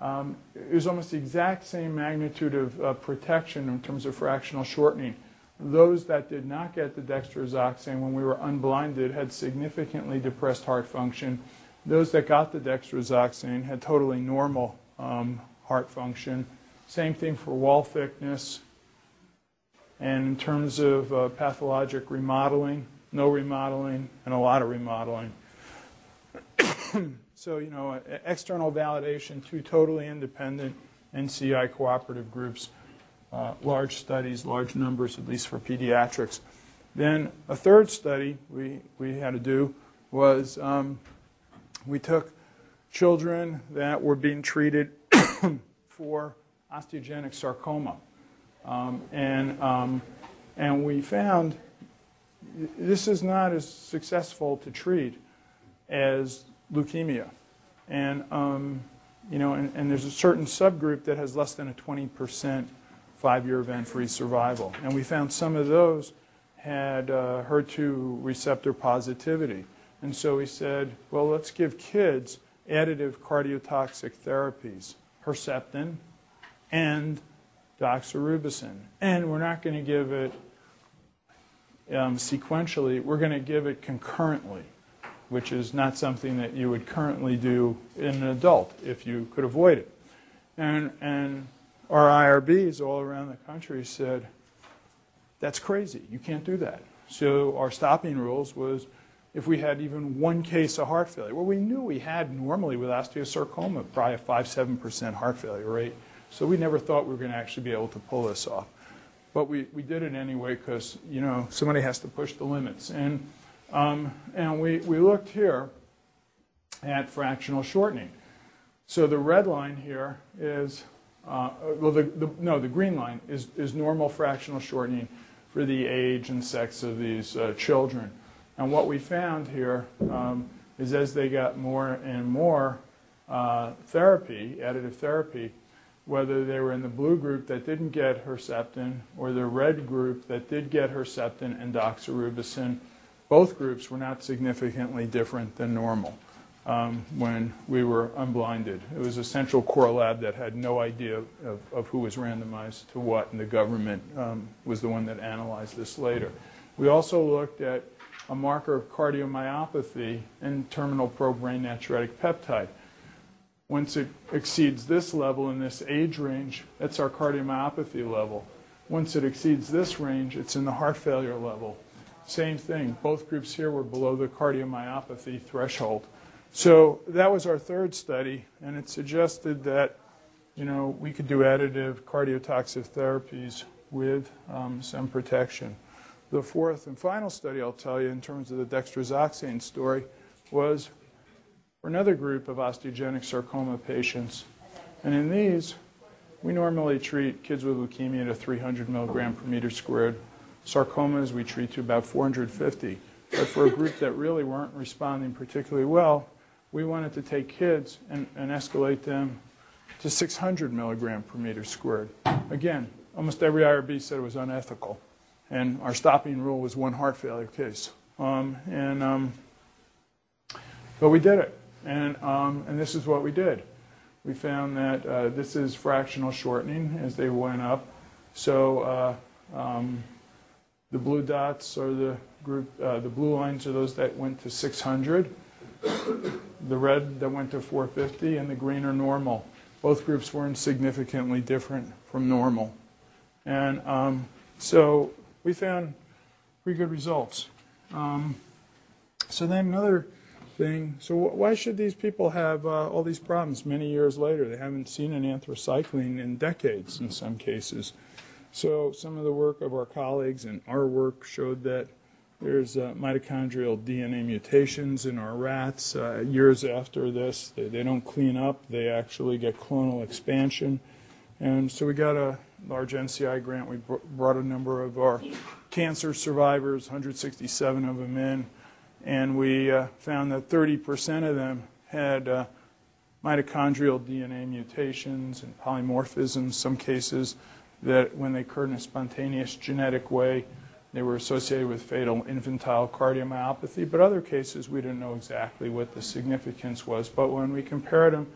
um, it was almost the exact same magnitude of uh, protection in terms of fractional shortening. Those that did not get the dexrazoxane when we were unblinded had significantly depressed heart function. Those that got the dexrazoxane had totally normal um, heart function. Same thing for wall thickness, and in terms of uh, pathologic remodeling, no remodeling, and a lot of remodeling. so, you know, external validation, two totally independent NCI cooperative groups, uh, large studies, large numbers, at least for pediatrics. Then a third study we, we had to do was um, we took children that were being treated for osteogenic sarcoma. Um, and, um, and we found this is not as successful to treat as leukemia. And, um, you know, and, and, there's a certain subgroup that has less than a 20% five-year event-free survival. And we found some of those had uh, HER2 receptor positivity. And so we said, well, let's give kids additive cardiotoxic therapies, Herceptin and doxorubicin. And we're not going to give it um, sequentially, we're going to give it concurrently, which is not something that you would currently do in an adult if you could avoid it. And, and our IRBs all around the country said, that's crazy. You can't do that. So our stopping rules was if we had even one case of heart failure. Well, we knew we had normally with osteosarcoma probably a 5 7% heart failure rate. So we never thought we were going to actually be able to pull this off. But we, we did it anyway because, you know, somebody has to push the limits. And, um, and we, we looked here at fractional shortening. So the red line here is, uh, well, the, the, no, the green line is, is normal fractional shortening for the age and sex of these uh, children. And what we found here um, is as they got more and more uh, therapy, additive therapy, whether they were in the blue group that didn't get Herceptin or the red group that did get Herceptin and doxorubicin, both groups were not significantly different than normal um, when we were unblinded. It was a central core lab that had no idea of, of who was randomized to what, and the government um, was the one that analyzed this later. We also looked at a marker of cardiomyopathy N-terminal pro-brain natriuretic peptide. Once it exceeds this level in this age range, that's our cardiomyopathy level. Once it exceeds this range, it's in the heart failure level. Same thing. Both groups here were below the cardiomyopathy threshold. So that was our third study, and it suggested that, you know, we could do additive cardiotoxic therapies with um, some protection. The fourth and final study I'll tell you in terms of the dexrazoxane story was for another group of osteogenic sarcoma patients. And in these, we normally treat kids with leukemia to 300 milligram per meter squared. Sarcomas we treat to about 450. But for a group that really weren't responding particularly well, we wanted to take kids and, and escalate them to 600 milligram per meter squared. Again, almost every IRB said it was unethical. And our stopping rule was one heart failure case. Um, and, um, but we did it. And, um, and this is what we did. We found that uh, this is fractional shortening as they went up. So uh, um, the blue dots are the group, uh, the blue lines are those that went to 600 the red that went to 450 and the green are normal. Both groups weren't significantly different from normal. And um, so we found pretty good results. Um, so then another thing, so why should these people have uh, all these problems many years later? They haven't seen an anthracycline in decades in some cases. So some of the work of our colleagues and our work showed that there's uh, mitochondrial DNA mutations in our rats. Uh, years after this, they, they, don't clean up. They actually get clonal expansion. And so we got a large NCI grant. We br brought a number of our cancer survivors, 167 of them in, and we uh, found that 30% of them had uh, mitochondrial DNA mutations and polymorphisms, some cases that when they occurred in a spontaneous genetic way, they were associated with fatal infantile cardiomyopathy, but other cases we didn't know exactly what the significance was. But when we compared them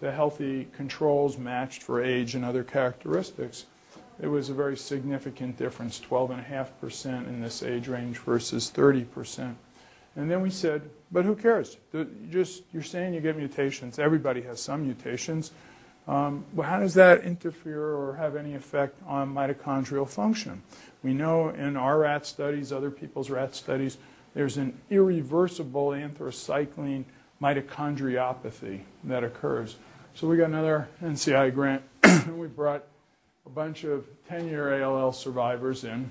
to healthy controls matched for age and other characteristics, it was a very significant difference, 12.5% in this age range versus 30%. And then we said, but who cares? Just you're saying you get mutations. Everybody has some mutations. Um, well, how does that interfere or have any effect on mitochondrial function? We know in our rat studies, other people's rat studies, there's an irreversible anthracycline mitochondriopathy that occurs. So we got another NCI grant, and we brought a bunch of 10-year ALL survivors in,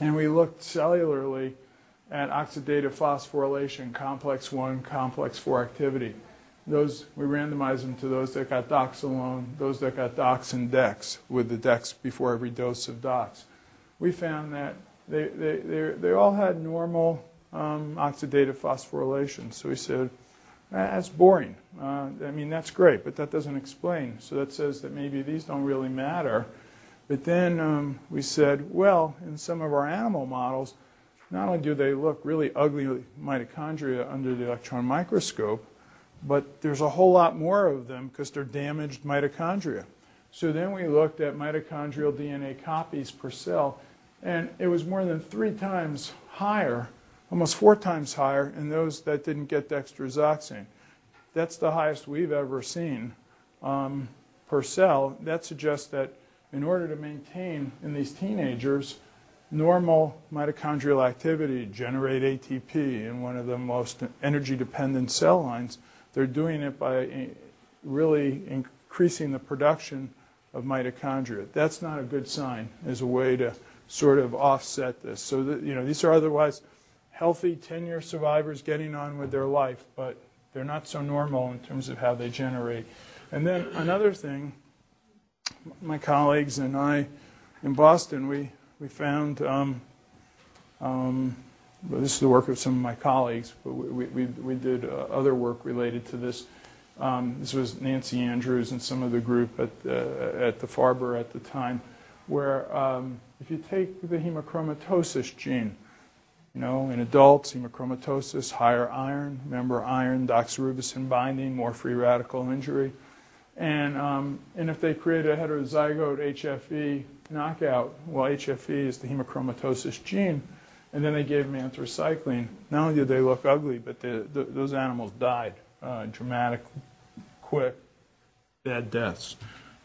and we looked cellularly at oxidative phosphorylation, complex 1, complex 4 activity those we randomized them to those that got dox alone, those that got dox and dex with the dex before every dose of dox. We found that they, they, they, they all had normal um, oxidative phosphorylation. So we said, that's boring. Uh, I mean, that's great, but that doesn't explain. So that says that maybe these don't really matter. But then um, we said, well, in some of our animal models, not only do they look really ugly mitochondria under the electron microscope, but there's a whole lot more of them because they're damaged mitochondria. So then we looked at mitochondrial DNA copies per cell And it was more than three times higher, almost four times higher, in those that didn't get dexrazoxane. That's the highest we've ever seen um, per cell. That suggests that in order to maintain in these teenagers normal mitochondrial activity, generate ATP in one of the most energy dependent cell lines, they're doing it by eh, really increasing the production of mitochondria. That's not a good sign as a way to sort of offset this. So that, you know, these are otherwise healthy 10-year survivors getting on with their life, but they're not so normal in terms of how they generate. And then another thing, my colleagues and I in Boston, we, we found, um, um, this is the work of some of my colleagues, but we, we, we did uh, other work related to this. Um, this was Nancy Andrews and some of the group at, uh, at the Farber at the time, where um, if you take the hemochromatosis gene, you know, in adults, hemochromatosis, higher iron, remember iron, doxorubicin binding, more free radical injury. And, um, and if they create a heterozygote HFE knockout, well, HFE is the hemochromatosis gene, and then they gave them anthracycline, not only did they look ugly, but the, the, those animals died uh, dramatic, quick, bad deaths.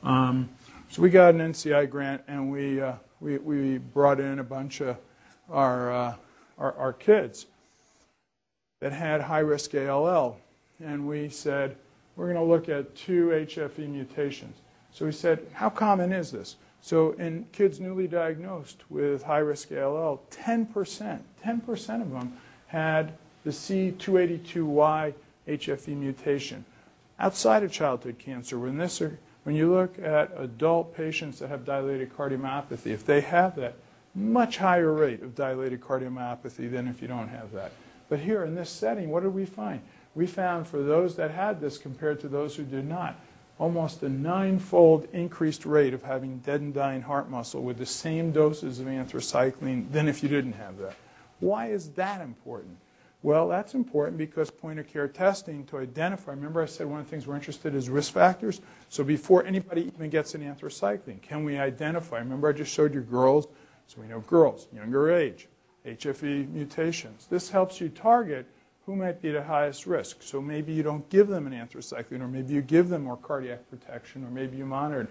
Um, so we got an NCI grant, and we, uh, we, we brought in a bunch of our uh, our, our kids that had high risk ALL. And we said, we're going to look at two HFE mutations. So we said, how common is this? So in kids newly diagnosed with high risk ALL, 10%, 10% of them had the C282Y HFE mutation. Outside of childhood cancer, when, this are, when you look at adult patients that have dilated cardiomyopathy, if they have that, much higher rate of dilated cardiomyopathy than if you don't have that. But here in this setting, what did we find? We found for those that had this compared to those who did not, almost a nine-fold increased rate of having dead and dying heart muscle with the same doses of anthracycline than if you didn't have that. Why is that important? Well, that's important because point of care testing to identify, remember I said one of the things we're interested in is risk factors? So before anybody even gets an anthracycline, can we identify? Remember I just showed you girls so we know girls, younger age, HFE mutations. This helps you target who might be at highest risk. So maybe you don't give them an anthracycline, or maybe you give them more cardiac protection, or maybe you monitor.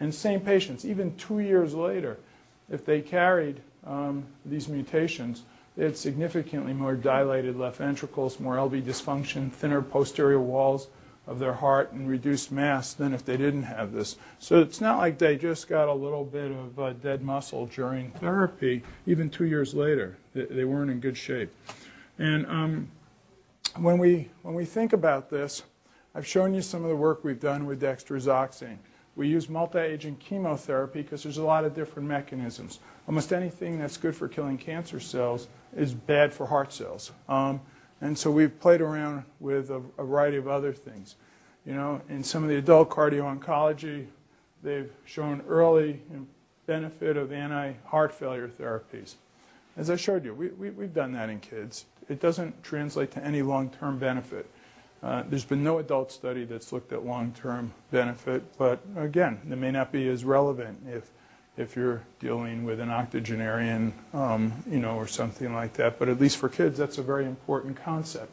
And same patients, even two years later, if they carried um, these mutations, they had significantly more dilated left ventricles, more LV dysfunction, thinner posterior walls, of their heart and reduced mass than if they didn't have this. So it's not like they just got a little bit of uh, dead muscle during therapy. Even two years later, they, they weren't in good shape. And um, when, we, when we think about this, I've shown you some of the work we've done with dexrazoxane. We use multi-agent chemotherapy because there's a lot of different mechanisms. Almost anything that's good for killing cancer cells is bad for heart cells. Um, and so we've played around with a, a variety of other things. You know, in some of the adult cardio-oncology, they've shown early benefit of anti-heart failure therapies. As I showed you, we, we, we've done that in kids. It doesn't translate to any long-term benefit. Uh, there's been no adult study that's looked at long-term benefit, but again, it may not be as relevant if if you're dealing with an octogenarian, um, you know, or something like that. But at least for kids, that's a very important concept.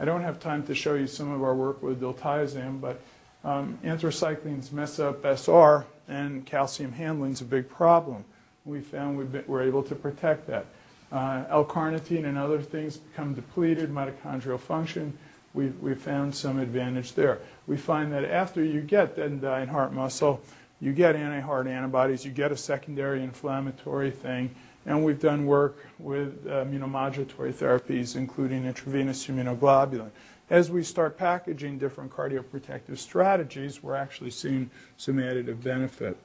I don't have time to show you some of our work with diltiazem, but um, anthracyclines mess up SR, and calcium handling is a big problem. We found we are able to protect that. Uh, L-carnitine and other things become depleted, mitochondrial function. We've, we've found some advantage there. We find that after you get and heart muscle, you get anti-heart antibodies, you get a secondary inflammatory thing, and we've done work with immunomodulatory therapies, including intravenous immunoglobulin. As we start packaging different cardioprotective strategies, we're actually seeing some additive benefit.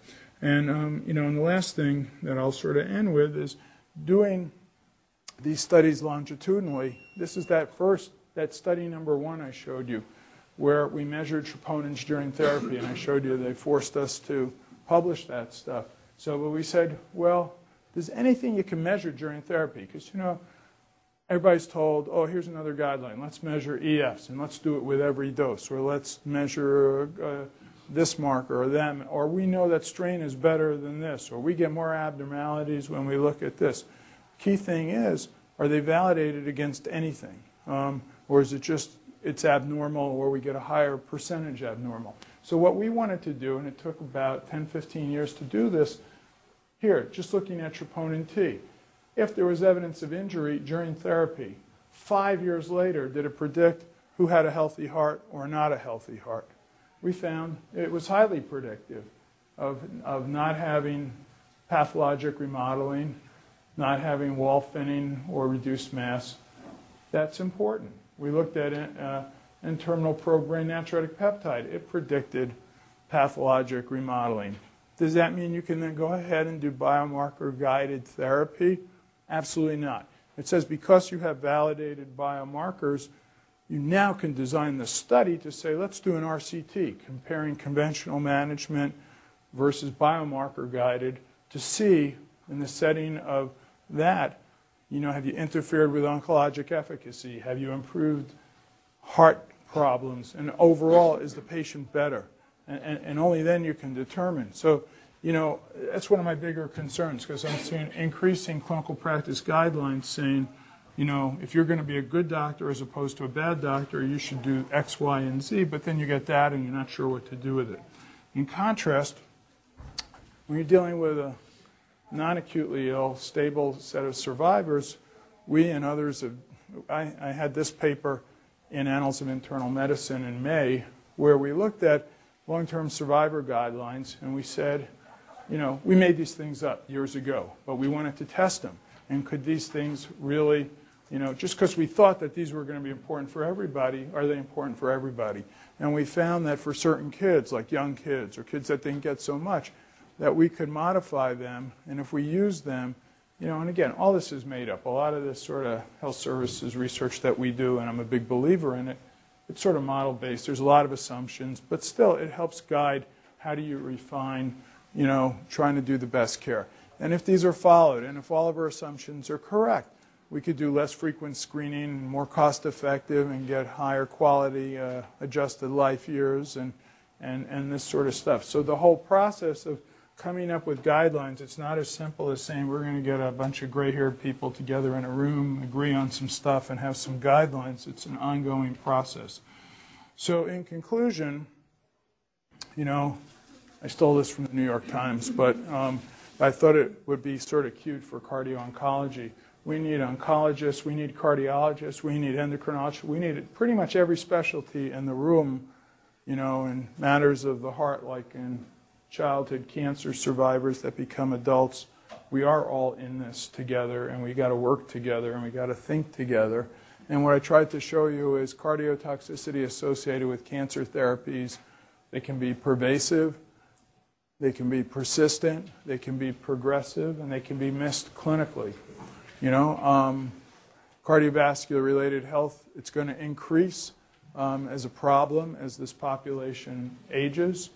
And, um, you know, and the last thing that I'll sort of end with is doing these studies longitudinally. This is that first, that study number one I showed you where we measured troponins during therapy, and I showed you they forced us to publish that stuff. So we said, well, there's anything you can measure during therapy, because you know, everybody's told, oh, here's another guideline. Let's measure EFs, and let's do it with every dose, or let's measure uh, this marker or them, or we know that strain is better than this, or we get more abnormalities when we look at this. Key thing is, are they validated against anything? Um, or is it just it's abnormal or we get a higher percentage abnormal? So what we wanted to do, and it took about 10, 15 years to do this, here, just looking at troponin T. If there was evidence of injury during therapy, five years later, did it predict who had a healthy heart or not a healthy heart? We found it was highly predictive of, of not having pathologic remodeling, not having wall thinning or reduced mass. That's important. We looked at uh, N-terminal probrain natriuretic peptide. It predicted pathologic remodeling. Does that mean you can then go ahead and do biomarker-guided therapy? Absolutely not. It says because you have validated biomarkers, you now can design the study to say, let's do an RCT, comparing conventional management versus biomarker-guided to see in the setting of that, you know, have you interfered with oncologic efficacy? Have you improved heart problems? And overall, is the patient better? And, and, and only then you can determine. So, you know, that's one of my bigger concerns because I'm seeing increasing clinical practice guidelines saying, you know, if you're going to be a good doctor as opposed to a bad doctor, you should do X, Y, and Z, but then you get that and you're not sure what to do with it. In contrast, when you're dealing with a non acutely ill, stable set of survivors, we and others have. I, I had this paper in Annals of Internal Medicine in May where we looked at long term survivor guidelines and we said, you know, we made these things up years ago, but we wanted to test them. And could these things really, you know, just because we thought that these were going to be important for everybody, are they important for everybody? And we found that for certain kids, like young kids or kids that didn't get so much, that we could modify them, and if we use them, you know, and again, all this is made up. A lot of this sort of health services research that we do, and I'm a big believer in it, it's sort of model based. There's a lot of assumptions, but still, it helps guide how do you refine, you know, trying to do the best care. And if these are followed, and if all of our assumptions are correct, we could do less frequent screening, more cost effective, and get higher quality uh, adjusted life years and, and, and this sort of stuff. So the whole process of coming up with guidelines, it's not as simple as saying we're going to get a bunch of gray haired people together in a room, agree on some stuff, and have some guidelines. It's an ongoing process. So, in conclusion, you know, I stole this from the New York Times, but um, I thought it would be sort of cute for cardio oncology. We need oncologists, we need cardiologists, we need endocrinologists, we need pretty much every specialty in the room, you know, in matters of the heart, like in childhood cancer survivors that become adults. We are all in this together, and we got to work together, and we got to think together. And what I tried to show you is cardiotoxicity associated with cancer therapies. They can be pervasive, they can be persistent, they can be progressive, and they can be missed clinically. You know, um, cardiovascular related health, it's going to increase um, as a problem as this population ages.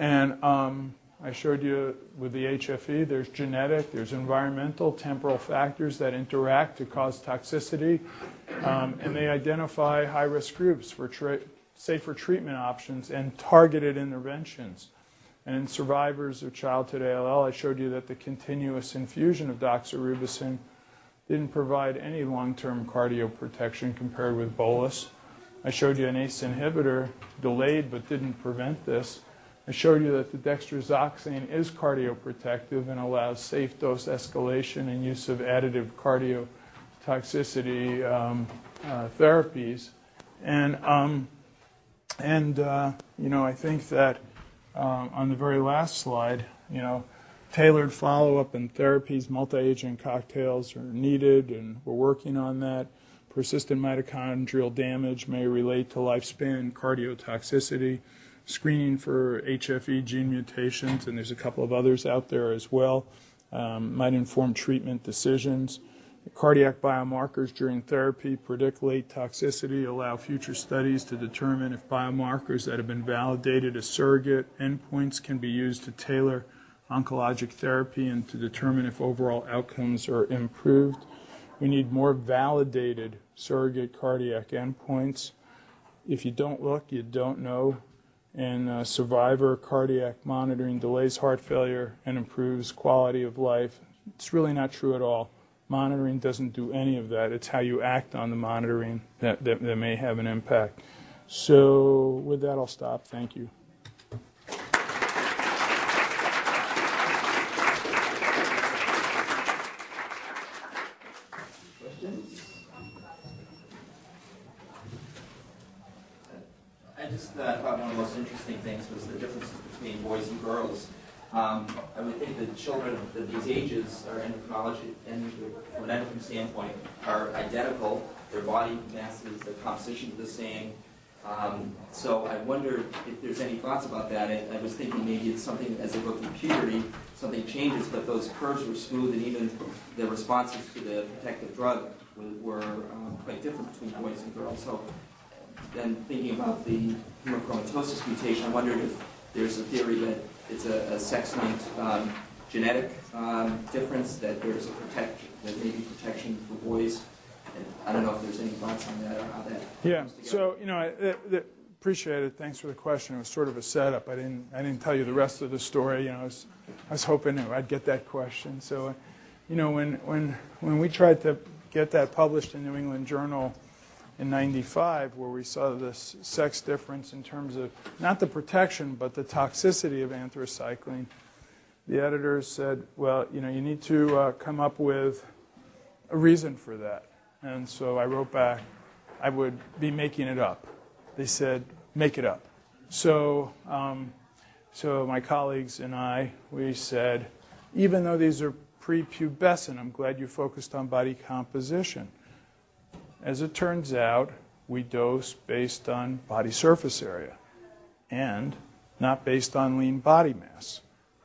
And um, I showed you with the HFE, there's genetic, there's environmental, temporal factors that interact to cause toxicity. Um, and they identify high risk groups for tra- safer treatment options and targeted interventions. And in survivors of childhood ALL, I showed you that the continuous infusion of doxorubicin didn't provide any long term cardio protection compared with bolus. I showed you an ACE inhibitor delayed but didn't prevent this. I showed you that the dexrazoxane is cardioprotective and allows safe dose escalation and use of additive cardiotoxicity um, uh, therapies. And, um, and uh, you know, I think that um, on the very last slide, you know, tailored follow-up and therapies, multi-agent cocktails are needed, and we're working on that. Persistent mitochondrial damage may relate to lifespan cardiotoxicity screening for HFE gene mutations, and there's a couple of others out there as well, um, might inform treatment decisions. Cardiac biomarkers during therapy predict late toxicity, allow future studies to determine if biomarkers that have been validated as surrogate endpoints can be used to tailor oncologic therapy and to determine if overall outcomes are improved. We need more validated surrogate cardiac endpoints. If you don't look, you don't know and uh, survivor cardiac monitoring delays heart failure and improves quality of life. It's really not true at all. Monitoring doesn't do any of that. It's how you act on the monitoring that, that, that may have an impact. So, with that, I'll stop. Thank you. I just uh, thought one of the most interesting things was the differences between boys and girls. Um, I would think that children are endocrinology, from an endocrine standpoint, are identical. Their body masses, their compositions are the same. Um, so I wonder if there's any thoughts about that. I, I was thinking maybe it's something as they go through puberty, something changes, but those curves were smooth, and even the responses to the protective drug were, were um, quite different between boys and girls. So then thinking about the hemochromatosis mutation, I wondered if there's a theory that it's a, a sex-linked um, genetic um, difference, that there's a protect, that may be protection for boys. And I don't know if there's any thoughts on that or how that Yeah. So you know, I, I, I appreciate it. Thanks for the question. It was sort of a setup. I didn't I didn't tell you the rest of the story. You know, I was, I was hoping I'd get that question. So, uh, you know, when when when we tried to get that published in New England Journal in 95 where we saw this sex difference in terms of not the protection but the toxicity of anthracycline the editors said well you know you need to uh, come up with a reason for that. And so i wrote back i would be making it up. They said make it up. So um, so my colleagues and i we said even though these are prepubescent i'm glad you focused on body composition. As it turns out, we dose based on body surface area and not based on lean body mass.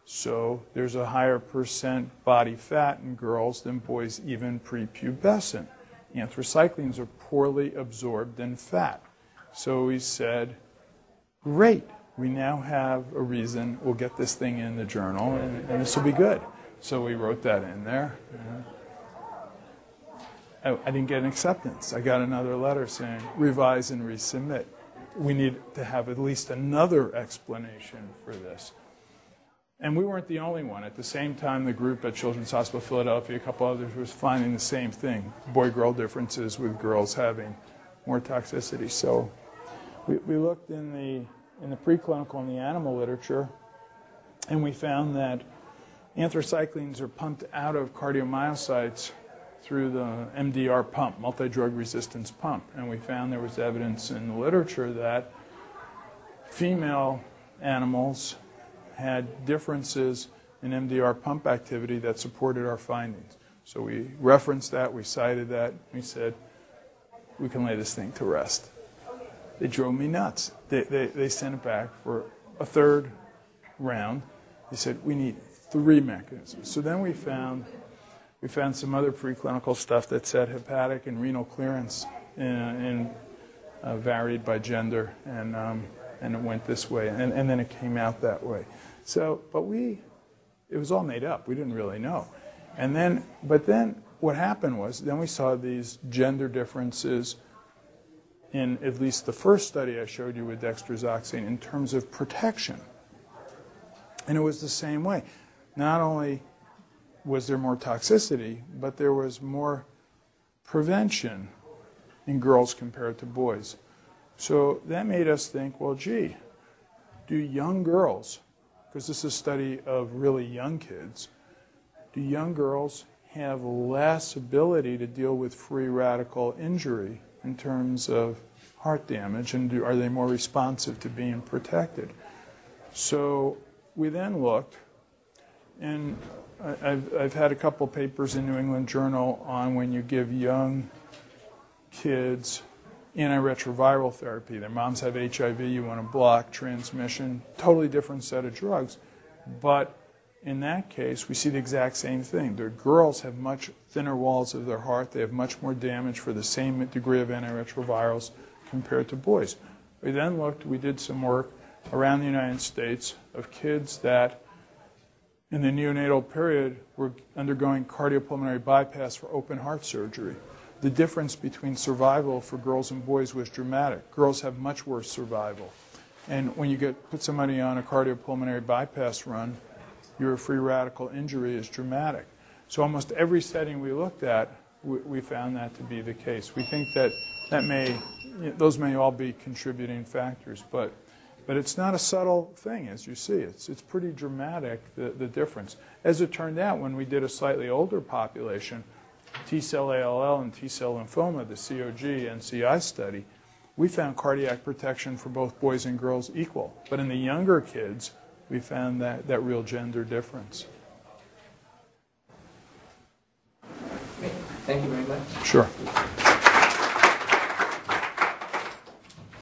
So there's a higher percent body fat in girls than boys, even prepubescent. Anthracyclines are poorly absorbed in fat. So we said, great, we now have a reason, we'll get this thing in the journal, and, and this will be good. So we wrote that in there. I, I didn't get an acceptance. I got another letter saying revise and resubmit. We need to have at least another explanation for this. And we weren't the only one. At the same time, the group at Children's Hospital Philadelphia, a couple others, was finding the same thing boy girl differences with girls having more toxicity. So we, we looked in the, in the preclinical and the animal literature, and we found that anthracyclines are pumped out of cardiomyocytes through the MDR pump, multi-drug resistance pump. And we found there was evidence in the literature that female animals had differences in MDR pump activity that supported our findings. So we referenced that, we cited that, we said, we can lay this thing to rest. They drove me nuts. They, they, they sent it back for a third round. They said, we need three mechanisms. So then we found we found some other preclinical stuff that said hepatic and renal clearance in, in uh, varied by gender, and um, and it went this way, and, and then it came out that way. So, but we, it was all made up. We didn't really know, and then, but then what happened was, then we saw these gender differences in at least the first study I showed you with dexrazoxane in terms of protection, and it was the same way. Not only was there more toxicity, but there was more prevention in girls compared to boys. So that made us think, well, gee, do young girls, because this is a study of really young kids, do young girls have less ability to deal with free radical injury in terms of heart damage, and do, are they more responsive to being protected? So we then looked, and I've, I've had a couple papers in New England Journal on when you give young kids antiretroviral therapy. Their moms have HIV, you want to block transmission, totally different set of drugs. But in that case, we see the exact same thing. The girls have much thinner walls of their heart, they have much more damage for the same degree of antiretrovirals compared to boys. We then looked, we did some work around the United States of kids that in the neonatal period were undergoing cardiopulmonary bypass for open heart surgery. The difference between survival for girls and boys was dramatic. Girls have much worse survival. And when you get put somebody on a cardiopulmonary bypass run, your free radical injury is dramatic. So almost every setting we looked at, we, we found that to be the case. We think that that may, those may all be contributing factors, but but it's not a subtle thing, as you see. It's, it's pretty dramatic, the, the difference. As it turned out, when we did a slightly older population, T cell ALL and T cell lymphoma, the COG NCI study, we found cardiac protection for both boys and girls equal. But in the younger kids, we found that, that real gender difference. Thank you very much. Sure.